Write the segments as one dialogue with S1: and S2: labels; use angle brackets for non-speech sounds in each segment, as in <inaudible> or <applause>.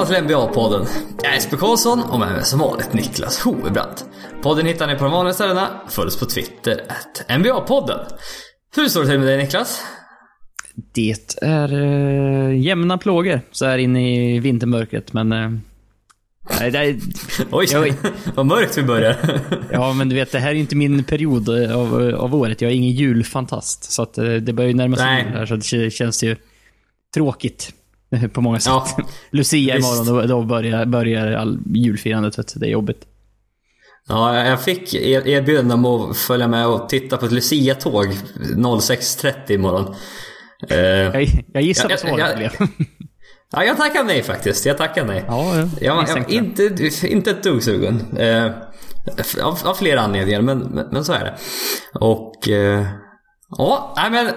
S1: välkomna till NBA-podden. Jag är Jesper Karlsson och med mig som vanligt Niklas Hovebrant. Podden hittar ni på de vanliga ställena. Följ på Twitter, att NBA-podden. Hur står det till med dig Niklas?
S2: Det är äh, jämna plågor så här inne i vintermörkret, men... Äh, nej, är, <laughs>
S1: Oj,
S2: jag,
S1: vad mörkt vi börjar. <laughs>
S2: ja, men du vet, det här är inte min period av, av året. Jag är ingen julfantast. Så att det börjar ju närma sig här, så det känns ju tråkigt. <laughs> På många sätt. Ja, <laughs> Lucia imorgon, då, då börjar, börjar all julfirandet. Vet du, det är jobbigt.
S1: Ja, jag fick erbjudande om att följa med och titta på ett Lucia-tåg 06.30 imorgon.
S2: Uh, jag, jag gissar på svaret blev. <laughs>
S1: Ja, jag tackar nej faktiskt. Jag tackar nej.
S2: Ja, ja.
S1: Jag, jag, inte, inte ett dugg sugen. Uh, av, av flera anledningar, men, men, men, så är det. Och... Uh, ja, nej men...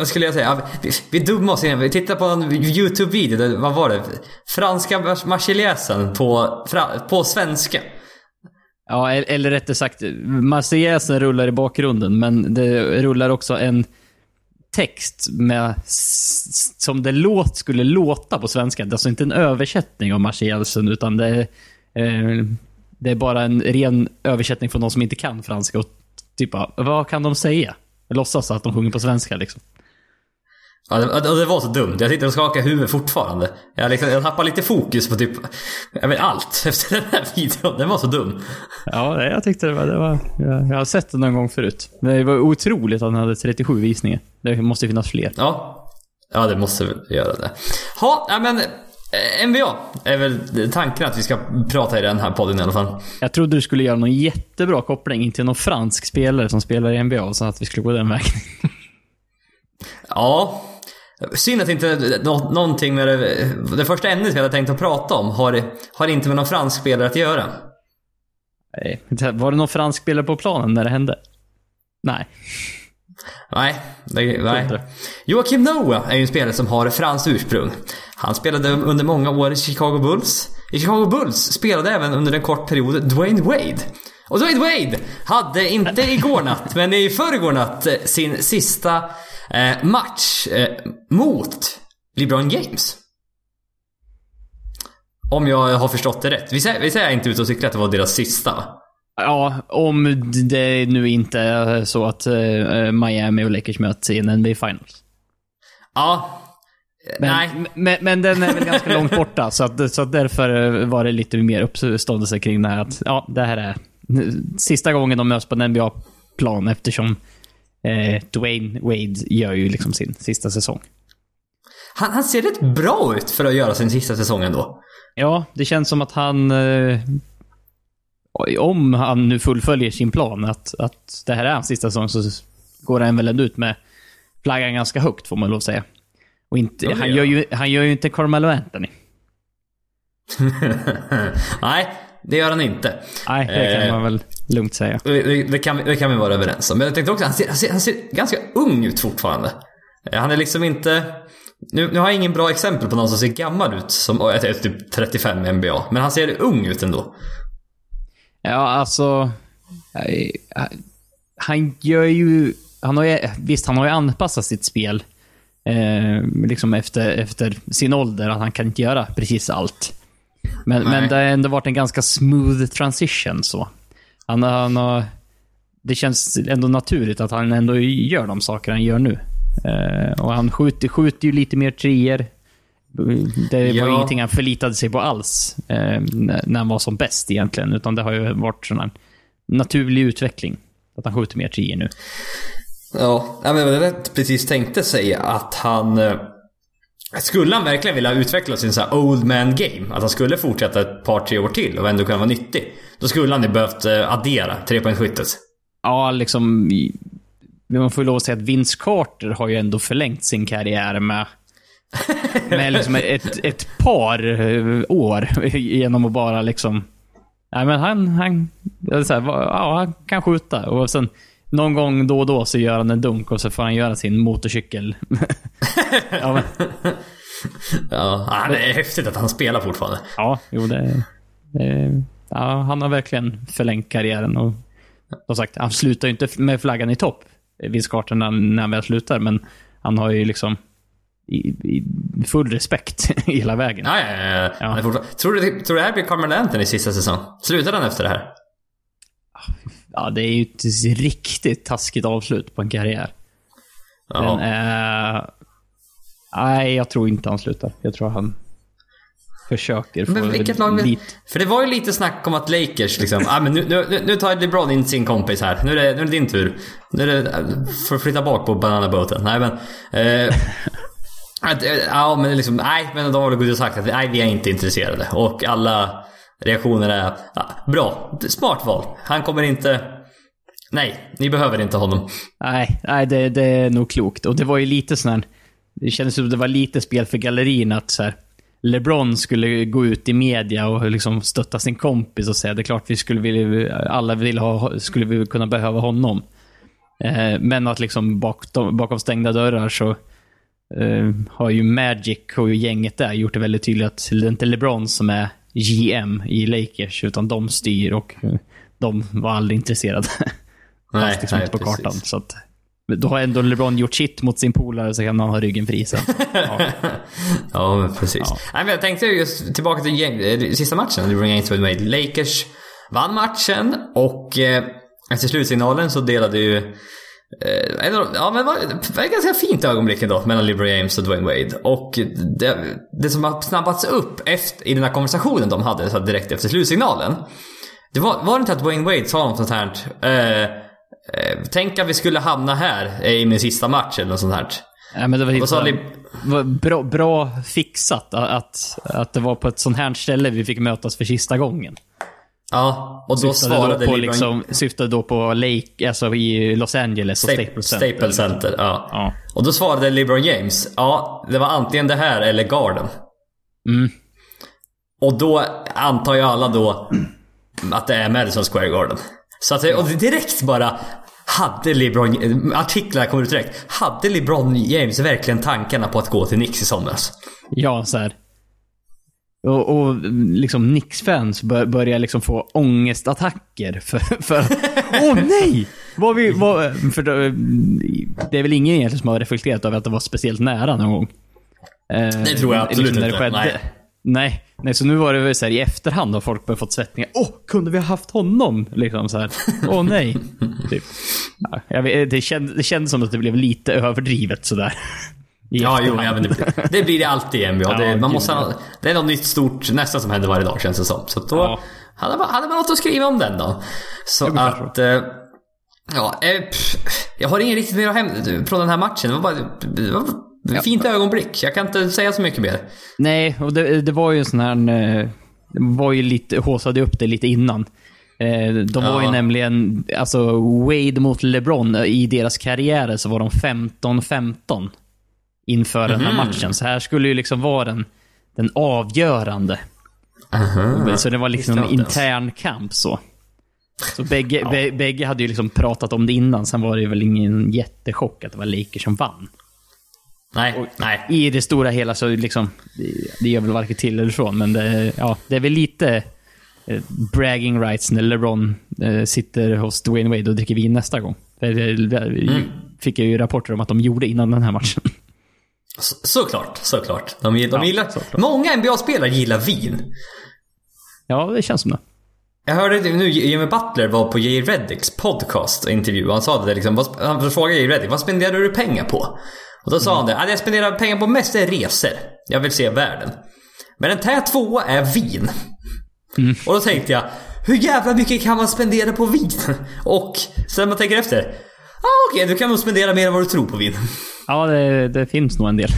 S1: Vad skulle jag säga? Vi, vi dummade oss igen. Vi tittade på en YouTube-video. Vad var det? Franska marseljäsen på, på svenska.
S2: Ja, eller rättare sagt, Marseljäsen rullar i bakgrunden, men det rullar också en text med som det låt skulle låta på svenska. Det är alltså inte en översättning av Marseljäsen, utan det är, eh, det är bara en ren översättning från de som inte kan franska. Och typ, vad kan de säga? Låtsas att de sjunger på svenska liksom.
S1: Ja, det, det, var så dumt. Jag sitter och skakar huvudet fortfarande. Jag, liksom, jag tappar lite fokus på typ jag vet, allt <laughs> efter den här videon. Den var så dum.
S2: Ja, jag tyckte det var... Det var jag, har sett den någon gång förut. Det var otroligt att den hade 37 visningar. Det måste finnas fler.
S1: Ja. Ja, det måste väl göra det. Ja, men eh, NBA är väl tanken att vi ska prata i den här podden i alla fall.
S2: Jag trodde du skulle göra någon jättebra koppling till någon fransk spelare som spelar i NBA, så att vi skulle gå den vägen. <laughs>
S1: Ja, Synd att inte nå någonting med det, det första ämnet vi hade tänkt att prata om har, har inte med någon fransk spelare att göra.
S2: Nej. Var det någon fransk spelare på planen när det hände? Nej.
S1: Nej, det, nej. Joakim Noah är ju en spelare som har franskt ursprung. Han spelade under många år i Chicago Bulls. I Chicago Bulls spelade även under en kort period Dwayne Wade. Och Dwayne Wade hade inte igår natt, men i förrgår natt sin sista Eh, match eh, mot LeBron James. Om jag har förstått det rätt. Är, visst är jag inte ute och cyklar att det var deras sista?
S2: Ja, om det nu inte är så att uh, Miami och Lakers möts i en NBA Finals.
S1: Ja.
S2: Men,
S1: Nej.
S2: Men, men den är väl ganska långt borta, så, att, så att därför var det lite mer uppståndelse kring det här att ja, det här är sista gången de möts på en NBA-plan eftersom eh, Dwayne Wade gör ju liksom sin sista säsong.
S1: Han, han, ser rätt bra ut för att göra sin sista säsong ändå.
S2: Ja, det känns som att han... Eh, om han nu fullföljer sin plan, att, att det här är hans sista säsong, så går han väl ändå ut med flaggan ganska högt, får man lov att säga. Och inte, ja, han, gör ju, han gör ju inte Carmelo Anthony. <laughs>
S1: Nej, det gör han inte.
S2: Nej, det kan eh, man väl lugnt säga.
S1: Det, det, kan, det kan vi vara överens om. Men jag tänkte också, han ser, han ser, han ser ganska ung ut fortfarande. Eh, han är liksom inte... Nu, nu har jag ingen bra exempel på någon som ser gammal ut som är typ 35 i NBA. Men han ser ung ut ändå.
S2: Ja, alltså... Han gör ju... Han har ju visst, han har ju anpassat sitt spel. Eh, liksom efter, efter sin ålder. Att han kan inte göra precis allt. Men, men det har ändå varit en ganska smooth transition så. Han, han har... Det känns ändå naturligt att han ändå gör de saker han gör nu. Eh, och han skjuter, skjuter ju lite mer treor. Det var ja. ingenting han förlitade sig på alls eh, när han var som bäst egentligen. Utan det har ju varit sån här naturlig utveckling. Att han skjuter mer treor nu.
S1: Ja, men jag precis tänkte säga att han... Skulle han verkligen vilja utveckla sin så old man game, att han skulle fortsätta ett par, tre år till och ändå kunna vara nyttig. Då skulle han ju behövt eh, addera trepoängsskyttet.
S2: Ja, liksom... Man får ju lov att säga att Vince Carter har ju ändå förlängt sin karriär med <laughs> med liksom ett, ett par eh, år <laughs> genom att bara liksom... Nej men han, han, så här, ja, han kan skjuta och sen någon gång då och då så gör han en dunk och så får han göra sin motorcykel. <laughs>
S1: ja, men. ja, det är häftigt att han spelar fortfarande.
S2: Ja, jo det... det ja, han har verkligen förlängt karriären och som sagt, han slutar ju inte med flaggan i topp, Vince Carter, när, när han väl slutar, men han har ju liksom i, i full respekt <laughs> hela vägen.
S1: Ja, ja, ja. Tror, du, tror du det här blir Carmelo Anthony sista säsong? Slutar han efter det här?
S2: Ja, det är ju ett riktigt taskigt avslut på en karriär. Ja. Men, eh, nej, jag tror inte han slutar. Jag tror han försöker få
S1: men vilket lag lite... För det var ju lite snack om att Lakers liksom, ah, men nu, nu, nu tar LeBron in sin kompis här. Nu är det, nu är det din tur. Nu är det, för att flytta bak på bananabåten. Nej men... Eh, <laughs> att, eh, ja men liksom, nej men då har det gått och sagt att nej vi är inte intresserade. Och alla Reaktionen är, ja, bra, smart val. Han kommer inte... Nej, ni behöver inte honom.
S2: Nej, nej det, det är nog klokt. Och det var ju lite sån här, Det kändes som det var lite spel för gallerin att så här, LeBron skulle gå ut i media och liksom stötta sin kompis och säga det är klart vi skulle vilja, alla vill ha, skulle vi kunna behöva honom. Eh, men att liksom bakom, bakom stängda dörrar så eh, har ju Magic och gänget där gjort det väldigt tydligt att det är inte LeBron som är GM i Lakers, utan de styr och eh, de var aldrig intresserade. Nej, Fast liksom nej, inte på precis. kartan. Så att, då har ändå LeBron gjort sitt mot sin polare så kan han ha ryggen fri sen. <laughs>
S1: Ja, ja precis. Ja. Nej, men jag tänkte just tillbaka till gäng, sista matchen. LeBron James Wade. Lakers vann matchen och eh, efter slutsignalen så delade ju eh, ja, men det var ett ganska fint ögonblick ändå mellan LeBron James och Dwayne Wade. Och det, det som har snabbats upp efter, i den här konversationen de hade så direkt efter slutsignalen. Det var, var det inte att Dwayne Wade sa något sånt här? Eh, Eh, tänk att vi skulle hamna här i min sista match eller något sånt här.
S2: Ja, men det var, så, var bra, bra fixat att, att det var på ett sånt här ställe vi fick mötas för sista gången.
S1: Ja, och då syftade svarade
S2: då på, liksom, Syftade då på Lake, alltså i Los Angeles och Staples
S1: Center. Staples Center, ja. ja. Och då svarade LeBron James, ja, det var antingen det här eller Garden.
S2: Mm.
S1: Och då antar ju alla då att det är Madison Square Garden. Så att, och direkt bara hade LeBron, artiklarna kommer ut direkt. Hade LeBron James verkligen tankarna på att gå till Knicks i somras?
S2: Ja, så här. Och, och liksom Knicks-fans bör, börjar liksom få ångestattacker för, för att <laughs> Åh nej! Var vi, var, för det är väl ingen egentligen som har reflekterat över att det var speciellt nära någon gång.
S1: Det tror jag absolut liksom inte. Nej.
S2: Nej, nej, så nu var det väl så här, i efterhand har folk börjat fått svettningar. Åh, kunde vi ha haft honom? Liksom så här. Åh nej. <laughs> typ. ja, vet, det, kändes, det kändes som att det blev lite överdrivet sådär.
S1: Ja, jo, ja, men det, det, blir det alltid i NBA. Det, man måste, ha, det är något nytt stort nästan som händer varje dag känns det som. Så då ja. hade, man, hade man något att skriva om den då. Så att... Eh, ja, eh, pff, jag har inget riktigt mer att hämta från den här matchen. Det var bara... Det var Ja. Fint ögonblick. Jag kan inte säga så mycket mer.
S2: Nej, och det, det var ju en sån här... Eh, det var ju lite, håsade upp det lite innan. Eh, de var ja. ju nämligen, alltså Wade mot LeBron, i deras karriärer så var de 15-15 inför mm -hmm. den här mhm. matchen. Så här skulle ju liksom vara den, den avgörande.
S1: Aha,
S2: så det var liksom en intern kamp så. Så bägge, ja. bägge hade ju liksom pratat om det innan, sen var det ju väl ingen jättechock att det var Lakers som vann.
S1: Nej, och nej.
S2: I det stora hela så liksom, det gör väl varken till eller från, men det, ja, det är väl lite eh, bragging rights när LeBron eh, sitter hos Dwayne Wade och dricker vin nästa gång. Det, det mm. fick jag ju rapporter om att de gjorde innan den här matchen.
S1: Så, såklart, såklart. De, de ja, gillar, såklart. Många NBA-spelare gillar vin.
S2: Ja, det känns som det.
S1: Jag hörde nu Jimmy Butler var på Jay Reddicks podcast och intervju. Han sa det liksom, han frågade Jay Reddick, vad spenderar du pengar på? Och då sa han det, att jag spenderar pengar på mest är resor. Jag vill se världen. Men en tät tvåa är vin. Mm. Och då tänkte jag, hur jävla mycket kan man spendera på vin? <laughs> Och sen man tänker efter, ah, okej, okay, du kan nog spendera mer än vad du tror på vin. <laughs>
S2: Ja, det, det finns nog en del.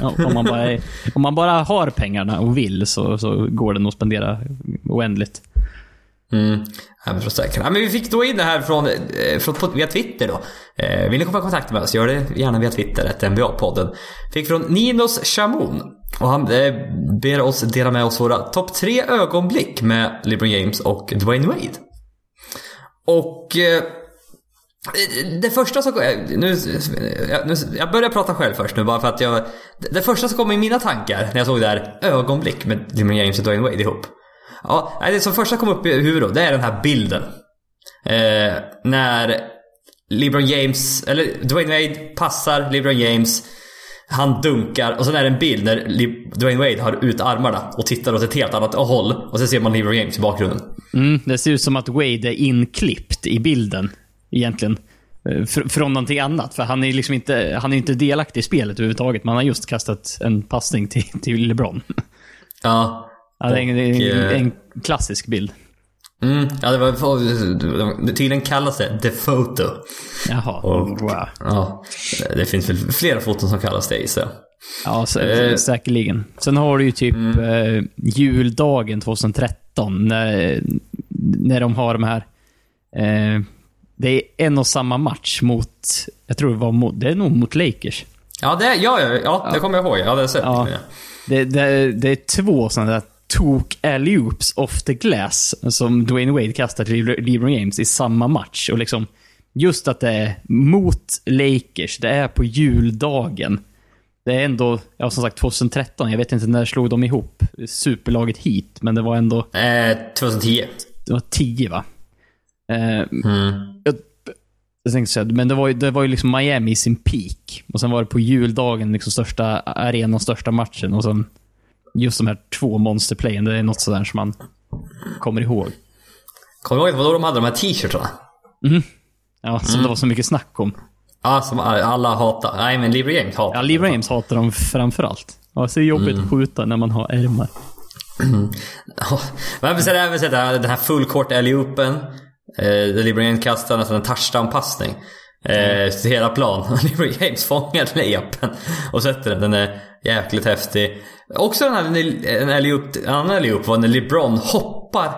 S2: <laughs> om, man bara, om man bara har pengarna och vill så, så går det nog att spendera oändligt.
S1: Mm. Ja, men vi fick då in det här från, eh, från, via Twitter då. Eh, vill ni komma i kontakt med oss, gör det gärna via Twitter, ett NBA-podden. Fick från Ninos Chamon. Och han eh, ber oss dela med oss våra topp tre ögonblick med LeBron James och Dwayne Wade. Och... Eh, Eh, det första som... Eh, nu, nu, jag börjar prata själv först nu bara för att jag... Det första som kom i mina tankar när jag såg det här ögonblick med LeBron James och Dwayne Wade ihop. Ja, det som första kom upp i huvudet då, det är den här bilden. Eh, när LeBron James, eller Dwayne Wade passar LeBron James. Han dunkar och sen är det en bild när Dwayne Wade har ut armarna och tittar åt ett helt annat håll. Och sen ser man LeBron James i bakgrunden.
S2: Mm, det ser ut som att Wade är inklippt i bilden. Egentligen. Eh, fr från någonting annat. För han är liksom inte, han är inte delaktig i spelet överhuvudtaget. Man har just kastat en passning till, till LeBron.
S1: Ja.
S2: ja det är en, en, en klassisk bild.
S1: Mm, ja, det var tydligen kallas det The Photo.
S2: Jaha.
S1: Och, wow. Ja, det finns väl flera foton som kallas det jag.
S2: Ja, så, eh. säkerligen. Sen har du ju typ mm. eh, juldagen 2013 när, när de har de här... Eh, det är en och samma match mot... Jag tror det var mot... Det är nog mot Lakers.
S1: Ja, det, ja, ja, ja, det kommer jag ihåg. Jag hade sett ja.
S2: det. Det, det är två sådana där tok alley-oops off the glass som Dwayne Wade kastar till LeBron James i samma match. Och liksom, just att det är mot Lakers, det är på juldagen. Det är ändå, ja som sagt 2013, jag vet inte när slog de ihop superlaget hit, men det var ändå...
S1: Eh, 2010.
S2: Det var 10 va? Eh, mm. jag, jag tänkte säga, men det var, ju, det var ju liksom Miami i sin peak. Och sen var det på juldagen, liksom största arenan, största matchen. Och sen just de här två monsterplayen, det är något sådär som man kommer ihåg.
S1: Kommer du ihåg vad då de hade de här t-shirtarna?
S2: Mm. Ja, som mm. det var så mycket snack om.
S1: Ja, som alla hatar. Nej, men Libra James hatar
S2: Ja, Libra James hatar dem framförallt. Ja, det är jobbigt mm. att skjuta när man har ärmar. <laughs>
S1: Mm. men sen även sett den här full court alley-oopen. Eh, James kastar nästan en touchdown-passning. Eh, till hela plan. <laughs> James fångar layupen och sätter den. Den är jäkligt häftig. Också den här, en alley-oop, annan alley-oop var när LeBron hoppar,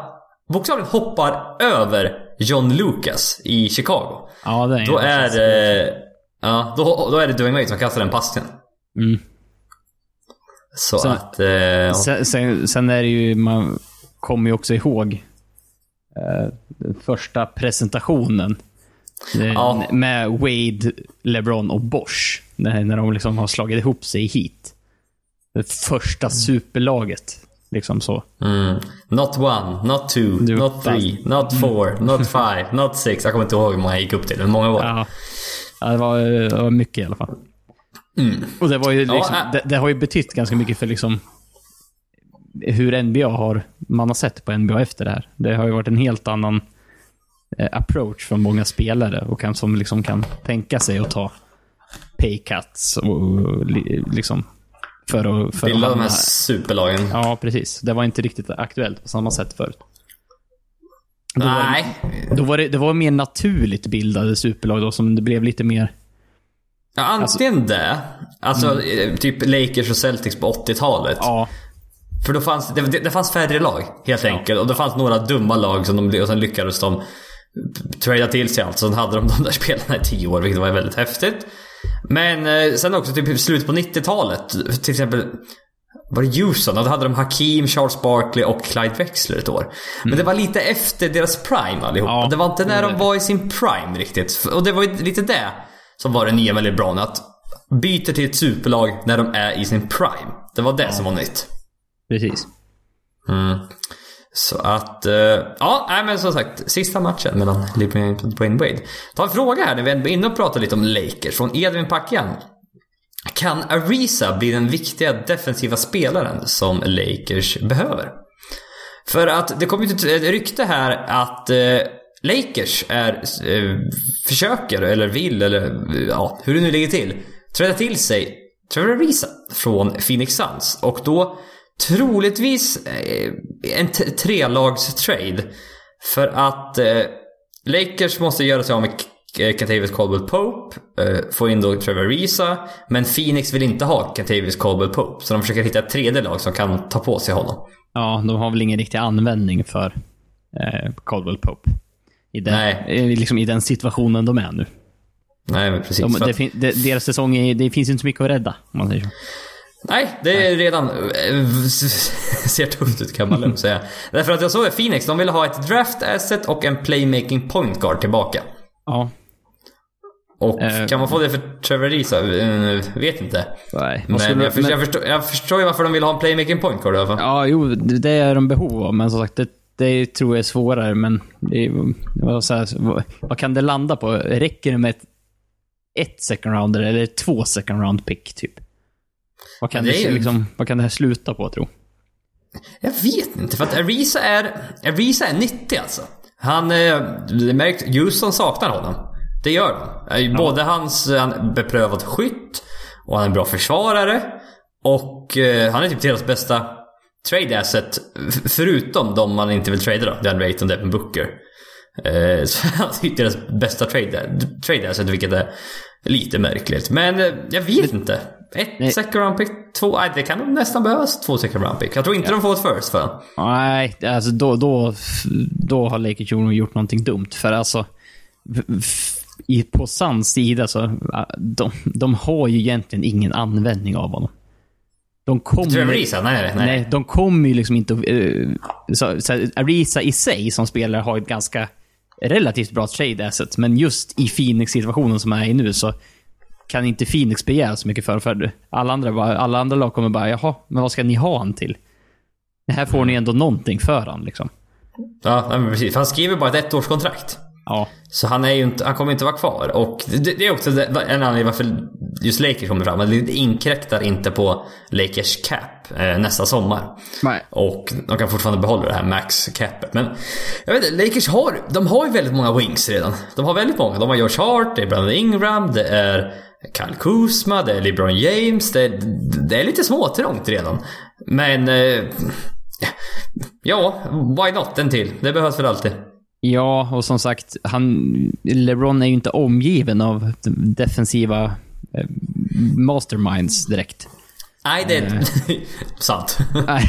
S1: bokstavligen hoppar över John Lucas i Chicago.
S2: Ja, det är
S1: Då är det... Ja, då, då är det Dwayne Wade som kastar den passningen.
S2: Mm.
S1: Så sen, att... Eh,
S2: sen, sen, sen, är det ju, man kommer ju också ihåg eh, den första presentationen. Eh, ja. Med Wade, LeBron och Bosch. När, de liksom har slagit ihop sig i heat. Det första superlaget. Liksom så.
S1: Mm. Not one, not two, du, not three, not mm. four, not five, not six. Jag kommer inte ihåg hur många jag gick upp till. Hur många var det?
S2: Ja. ja det, var, det var mycket i alla fall.
S1: Mm.
S2: Och det, var ju liksom, ja, äh. det, det, har ju betytt ganska mycket för liksom hur NBA har, man har sett på NBA efter det här. Det har ju varit en helt annan eh, approach från många spelare och kan, som liksom kan tänka sig att ta pay cuts och, och liksom för att... För
S1: Bilda de här superlagen.
S2: Ja, precis. Det var inte riktigt aktuellt på samma sätt förut.
S1: Då Nej.
S2: Var, då var det, det var mer naturligt bildade superlag då, som det blev lite mer...
S1: Ja, antingen alltså, det. Alltså, mm. Eh, typ Lakers och Celtics på 80-talet.
S2: Ja.
S1: För då fanns det, det fanns färre lag, helt ja. enkelt. Och det fanns några dumma lag som de, och sen lyckades de trada till sig allt. Så hade de de där spelarna i tio år, vilket var väldigt häftigt. Men eh, sen också typ slutet på 90-talet. Till exempel var det Houston? Då hade de Hakim, Charles Barkley och Clyde Wexler ett år. Mm. Men det var lite efter deras prime allihopa. Ja, det var inte när de var i sin prime riktigt. Och det var ju lite det som var det nya med LeBron. Att byter till ett superlag när de är i sin prime. Det var det ja. som var nytt.
S2: Precis.
S1: Mm. Så att, uh, ja, nej, men som sagt, sista matchen mellan Liverpool och Dwayne Wade. Ta en fråga här när vi är inne och pratar lite om Lakers från Edvin Packian. Kan Ariza bli den viktiga defensiva spelaren som Lakers behöver? För att det kom ju ett rykte här att uh, Lakers är, uh, försöker, eller vill, eller ja, hur det nu ligger till, träda till sig Trevor Ariza från Phoenix Suns. Och då Troligtvis eh, en trelagstrade. För att eh, Lakers måste göra sig av med Kentavious Caldwell Pope, eh, få in då Trevor Ariza. Men Phoenix vill inte ha Kentavious Caldwell Pope. Så de försöker hitta ett tredje lag som kan ta på sig honom.
S2: Ja, de har väl ingen riktig användning för eh, Caldwell Pope. I den, Nej. Liksom I den situationen de är nu.
S1: Nej, men precis. De,
S2: det, det, deras säsong, är, det finns inte så mycket att rädda, om man säger så.
S1: Nej, det är redan... Eh, <laughs> ser tufft ut kan man lugnt säga. Därför att jag såg att Phoenix, de ville ha ett draft asset och en playmaking point guard tillbaka.
S2: Ja.
S1: Och uh, kan man få det för Trevor Risa? Uh, vet inte.
S2: Nej.
S1: Men, jag, förstår, men... Jag, förstår, jag förstår ju varför de vill ha en playmaking point guard i alla fall.
S2: Ja, jo, det är de behov av. Men som sagt, det, det tror jag är svårare. Men det är, vad, här, vad, vad kan det landa på? Räcker det med ett, ett second rounder eller två second round pick typ? Vad kan,
S1: Det ju-
S2: liksom, vad kan det här sluta på, tro?
S1: Jag vet inte, för att Ariza är... Ariza är nyttig alltså. Han... eh, Det märks... Houston saknar honom. Det gör de. Både hans... Han beprövad skytt och han är en bra försvarare. Och eh, han är typ deras bästa trade asset. Förutom de man inte vill trada då. Dan Rayton, Devin Booker. Eh, Så <laughs> han är typ deras bästa trade, trade asset, vilket är lite märkligt. Men eh, jag vet inte. Ett
S2: Nej.
S1: second round pick, två... Nej, det kan nog nästan behövas två second round pick. Jag tror inte de får ett first för.
S2: Nej, alltså då, då, då har Lakers gjort någonting dumt. För alltså, i, på Suns sida så, äh, de, de har ju egentligen ingen användning av honom. De kommer...
S1: Ariza? Nej, nej, nej.
S2: Nej, de kommer ju liksom inte... Uh, så, så Ariza i sig som spelare har ett ganska relativt bra trade asset, men just i Phoenix-situationen som är i nu så kan inte Phoenix begära så mycket för. för alla, andra, bara- alla andra lag kommer bara, jaha, men vad ska ni ha han till? Det här får ni ändå någonting för han liksom.
S1: Ja, men precis. Han skriver bara ett ettårskontrakt.
S2: Ja.
S1: Så han, är ju inte, han kommer inte vara kvar. Och det, det är också en anledning varför just Lakers kommer fram. Det inkräktar inte på Lakers cap eh, nästa sommar.
S2: Nej.
S1: Och de kan fortfarande behålla det här max capet. Men jag vet inte, Lakers har, de har ju väldigt många wings redan. De har väldigt många. De har George Hart, det är Brandon Ingram, det är Kyle Kuzma, det är LeBron James. Det, det är lite småtrångt redan. Men... Eh, ja, why not en till? Det behövs väl alltid.
S2: Ja, och som sagt, han, LeBron är ju inte omgiven av defensiva eh, masterminds direkt.
S1: Nej, det är <laughs> sant.
S2: Nej,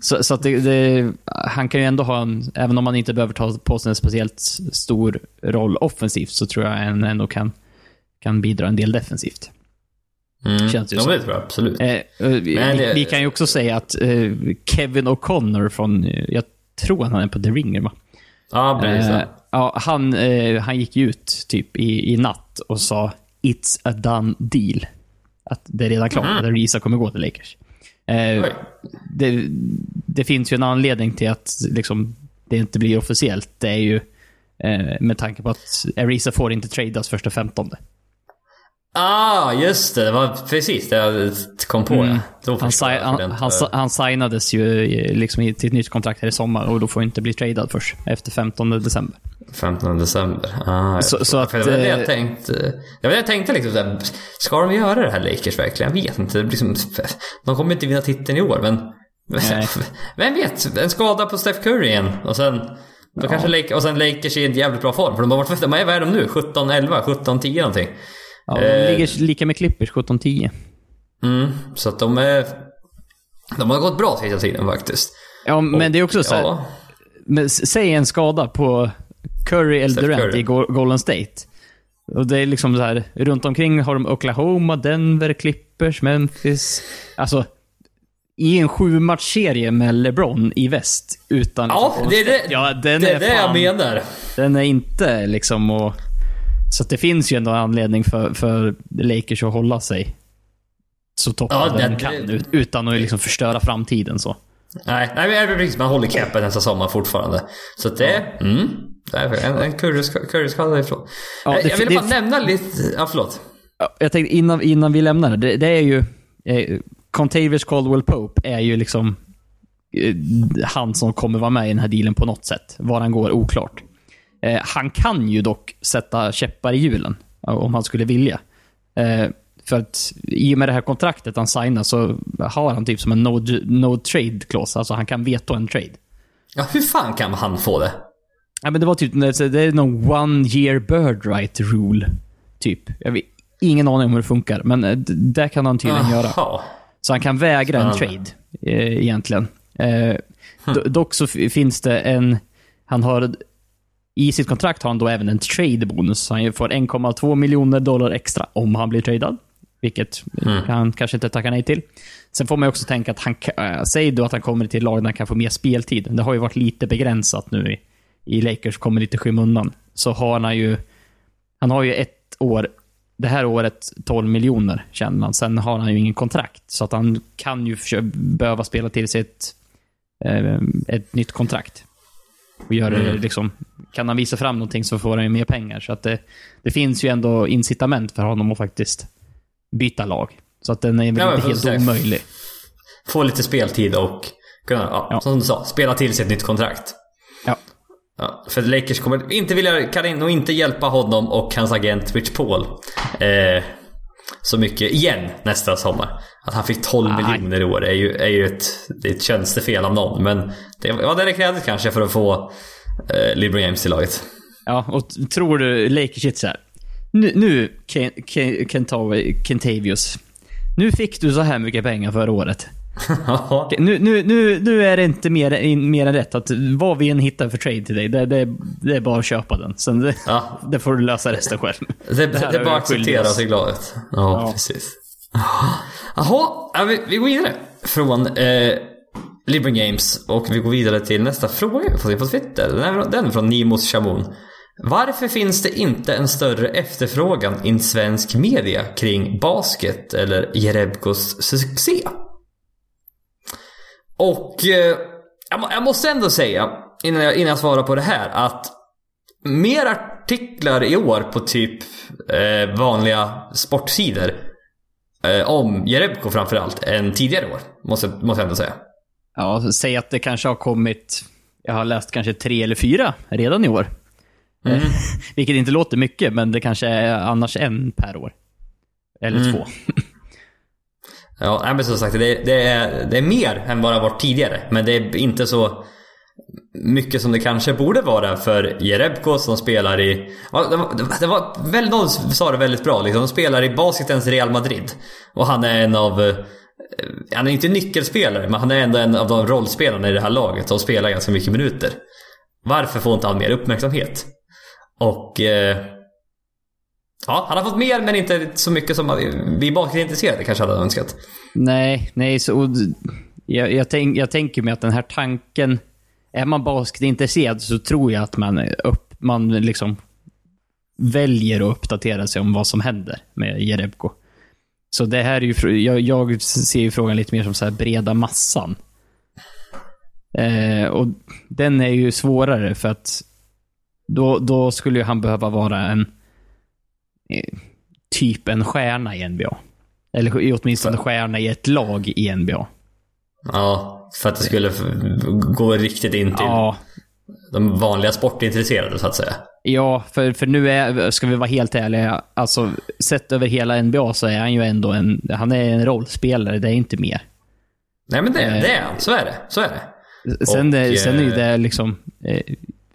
S2: så, så att det, det, han kan ju ändå ha en, även om han inte behöver ta på sig en speciellt stor roll offensivt, så tror jag han ändå kan, kan bidra en del defensivt.
S1: Mm.
S2: Känns ju
S1: ja, det tror jag absolut.
S2: Eh, eh, vi,
S1: Men,
S2: vi, kan ju också säga att eh, Kevin O'Connor från, eh, jag tror han är på The Ringer va?
S1: Ja, precis.
S2: Eh, ja, han, eh, han gick ut typ i, i natt och sa “It's a done deal”. Att det är redan klart att Ariza kommer gå till Lakers. Det, det finns ju en anledning till att liksom, det inte blir officiellt. Det är ju med tanke på att Ariza får inte tradas första 15.
S1: Ah, just det. Det var precis det jag kom på. Ja.
S2: Mm. Han,
S1: förstår
S2: si- han, han, han signades ju liksom till ett nytt kontrakt här i sommar och då får inte bli tradad först efter 15 december.
S1: 15 december. Ah,
S2: Så- så att,
S1: det var det jag
S2: eh,
S1: tänkte. Det var det jag tänkte liksom såhär, Ska de göra det här Lakers verkligen? Jag vet inte. Det blir som, de kommer inte vinna titeln i år, men...
S2: Nej. <laughs>
S1: Vem vet? En skada på Steph Curry igen. Och sen... Då kanske Lakers, och sen Lakers i en jävligt bra form. För de har varit... Vad är de nu? 17-11? 17-10 någonting.
S2: Ja, de
S1: Eh.
S2: ligger lika med Clippers, 17-10.
S1: Mm, så att de är... De har gått bra sista tiden faktiskt.
S2: Ja, men det är också så här,
S1: Ja,
S2: men säg en skada på Curry eller Durant
S1: Curry.
S2: i Go- Golden State. Och det är liksom så här, runt omkring har de Oklahoma, Denver, Clippers, Memphis. Alltså, i en sju matchserie med LeBron i väst utan...
S1: ja
S2: liksom,
S1: det är det,
S2: Ja, den
S1: det,
S2: är
S1: det jag
S2: fan-
S1: menar.
S2: Den är inte liksom och... Så det finns ju ändå anledning för, för Lakers att hålla sig så toppen
S1: Ja,
S2: de
S1: det-
S2: kan ut- utan att liksom förstöra framtiden så.
S1: Nej, nej men precis, man håller capen nästa sommar fortfarande. Så det... Mm, det är en, en curryskada ifrån.
S2: Ja, det-
S1: jag ville
S2: det-
S1: bara nämna lite... Ja, förlåt.
S2: Ja, Jag tänkte innan, innan vi lämnar det, det, det är ju... Eh, Contavious Caldwell Pope är ju liksom eh, han som kommer vara med i den här dealen på något sätt. Var han går, oklart. Eh, han kan ju dock sätta käppar i hjulen, om han skulle vilja. Eh, för att i och med det här kontraktet han signar så har han typ som en no, no trade clause. Alltså han kan veto en trade.
S1: Ja, hur fan kan han få det?
S2: Ja, men det var typ, det är någon one year bird right rule. Typ. Jag vet ingen aning om hur det funkar, men eh, det kan han tydligen göra.
S1: Jaha.
S2: Så han kan vägra en trade, eh, egentligen. Eh, do, dock så finns det en... Han har... I sitt kontrakt har han då även en trade-bonus. Han får 1,2 miljoner dollar extra om han blir tradad. Vilket han kanske inte tackar nej till. Sen får man också tänka att han... Äh, säg då att han kommer till lag där han kan få mer speltid. Det har ju varit lite begränsat nu i, i Lakers, kommer lite skymundan. Så har han ju... Han har ju ett år det här året 12 miljoner känner man. Sen har han ju ingen kontrakt. Så att han kan ju behöva spela till sig ett, eh, ett nytt kontrakt. Och göra det liksom, kan han visa fram någonting så får han ju mer pengar. Så att det, det finns ju ändå incitament för honom att faktiskt byta lag. Så att den är väl
S1: Ja,
S2: inte helt omöjlig.
S1: Få lite speltid och kunna, ja,
S2: Ja.
S1: som du sa, spela till sig ett nytt kontrakt.
S2: Ja.
S1: Ja, för Lakers kommer inte vilja, kan och inte hjälpa honom och hans agent Rich Paul eh, så mycket igen nästa sommar. Att han fick 12
S2: Nej.
S1: miljoner i år är ju, är ju ett, det är ett tjänstefel av någon. Men det var det det krävdes kanske för att få eh, LeBron James till laget.
S2: Ja, och tror du Lakers sitter så här. Nu, nu Ken, Ken, Kentav- Kentavius. Nu fick du så här mycket pengar förra året. <laughs>
S1: Ja.
S2: Nu, nu, nu, nu är det inte mer, mer än rätt att vad vi än hittar för trade till dig, det, det, det är bara att köpa den. Sen det,
S1: Ja. <laughs>
S2: det får du lösa resten själv.
S1: Det, är bara att acceptera sig glad ut. Ja,
S2: Ja.
S1: precis. Jaha, ja, vi, vi går vidare från eh, LeBron James och vi går vidare till nästa fråga vi se på Twitter. Den är, den är från Nimos Shamoun. Varför finns det inte en större efterfrågan i svensk media kring basket eller Jerebkos succé? Och eh, jag, må- jag måste ändå säga, innan jag, innan jag svarar på det här, att mer artiklar i år på typ eh, vanliga sportsidor eh, om Jerebko framförallt än tidigare år. Måste, måste jag ändå säga.
S2: Ja, säg att det kanske har kommit, jag har läst kanske tre eller fyra redan i år.
S1: Mm.
S2: Eh, <laughs> Vilket inte låter mycket, men det kanske är annars en per år. Eller
S1: Mm.
S2: två. <laughs>
S1: Ja, men som sagt, det, det, är, det är mer än vad det har varit tidigare. Men det är inte så mycket som det kanske borde vara för Jerebko som spelar i... Ja, det var, det var någon sa det väldigt bra liksom. De spelar i basketens Real Madrid. Och han är en av... Eh, han är inte nyckelspelare, men han är ändå en av de rollspelarna i det här laget och spelar ganska mycket minuter. Varför får inte han mer uppmärksamhet? Och... Eh, ja, han har fått mer, men inte så mycket som vi basketintresserade kanske hade önskat.
S2: Nej, nej, så... Jag, jag, tänk, jag tänker mig att den här tanken... Är man basketintresserad så tror jag att man, upp, man liksom väljer att uppdatera sig om vad som händer med Jerebko. Så det här är ju... Jag, jag ser ju frågan lite mer som så här breda massan. Eh, och den är ju svårare för att då, då skulle ju han behöva vara en... Eh, typ en stjärna i NBA. Eller åtminstone stjärna i ett lag i NBA.
S1: Ja, för att det skulle gå riktigt in till
S2: Ja,
S1: de vanliga sportintresserade så att säga.
S2: ja för, för nu är, ska vi vara helt ärliga, alltså sett över hela NBA så är han ju ändå en, han är en rollspelare, det är inte mer.
S1: Nej men det,
S2: Eh.
S1: det är han, så är det. Så är det.
S2: Sen,
S1: Och,
S2: sen är ju
S1: eh,
S2: det liksom eh,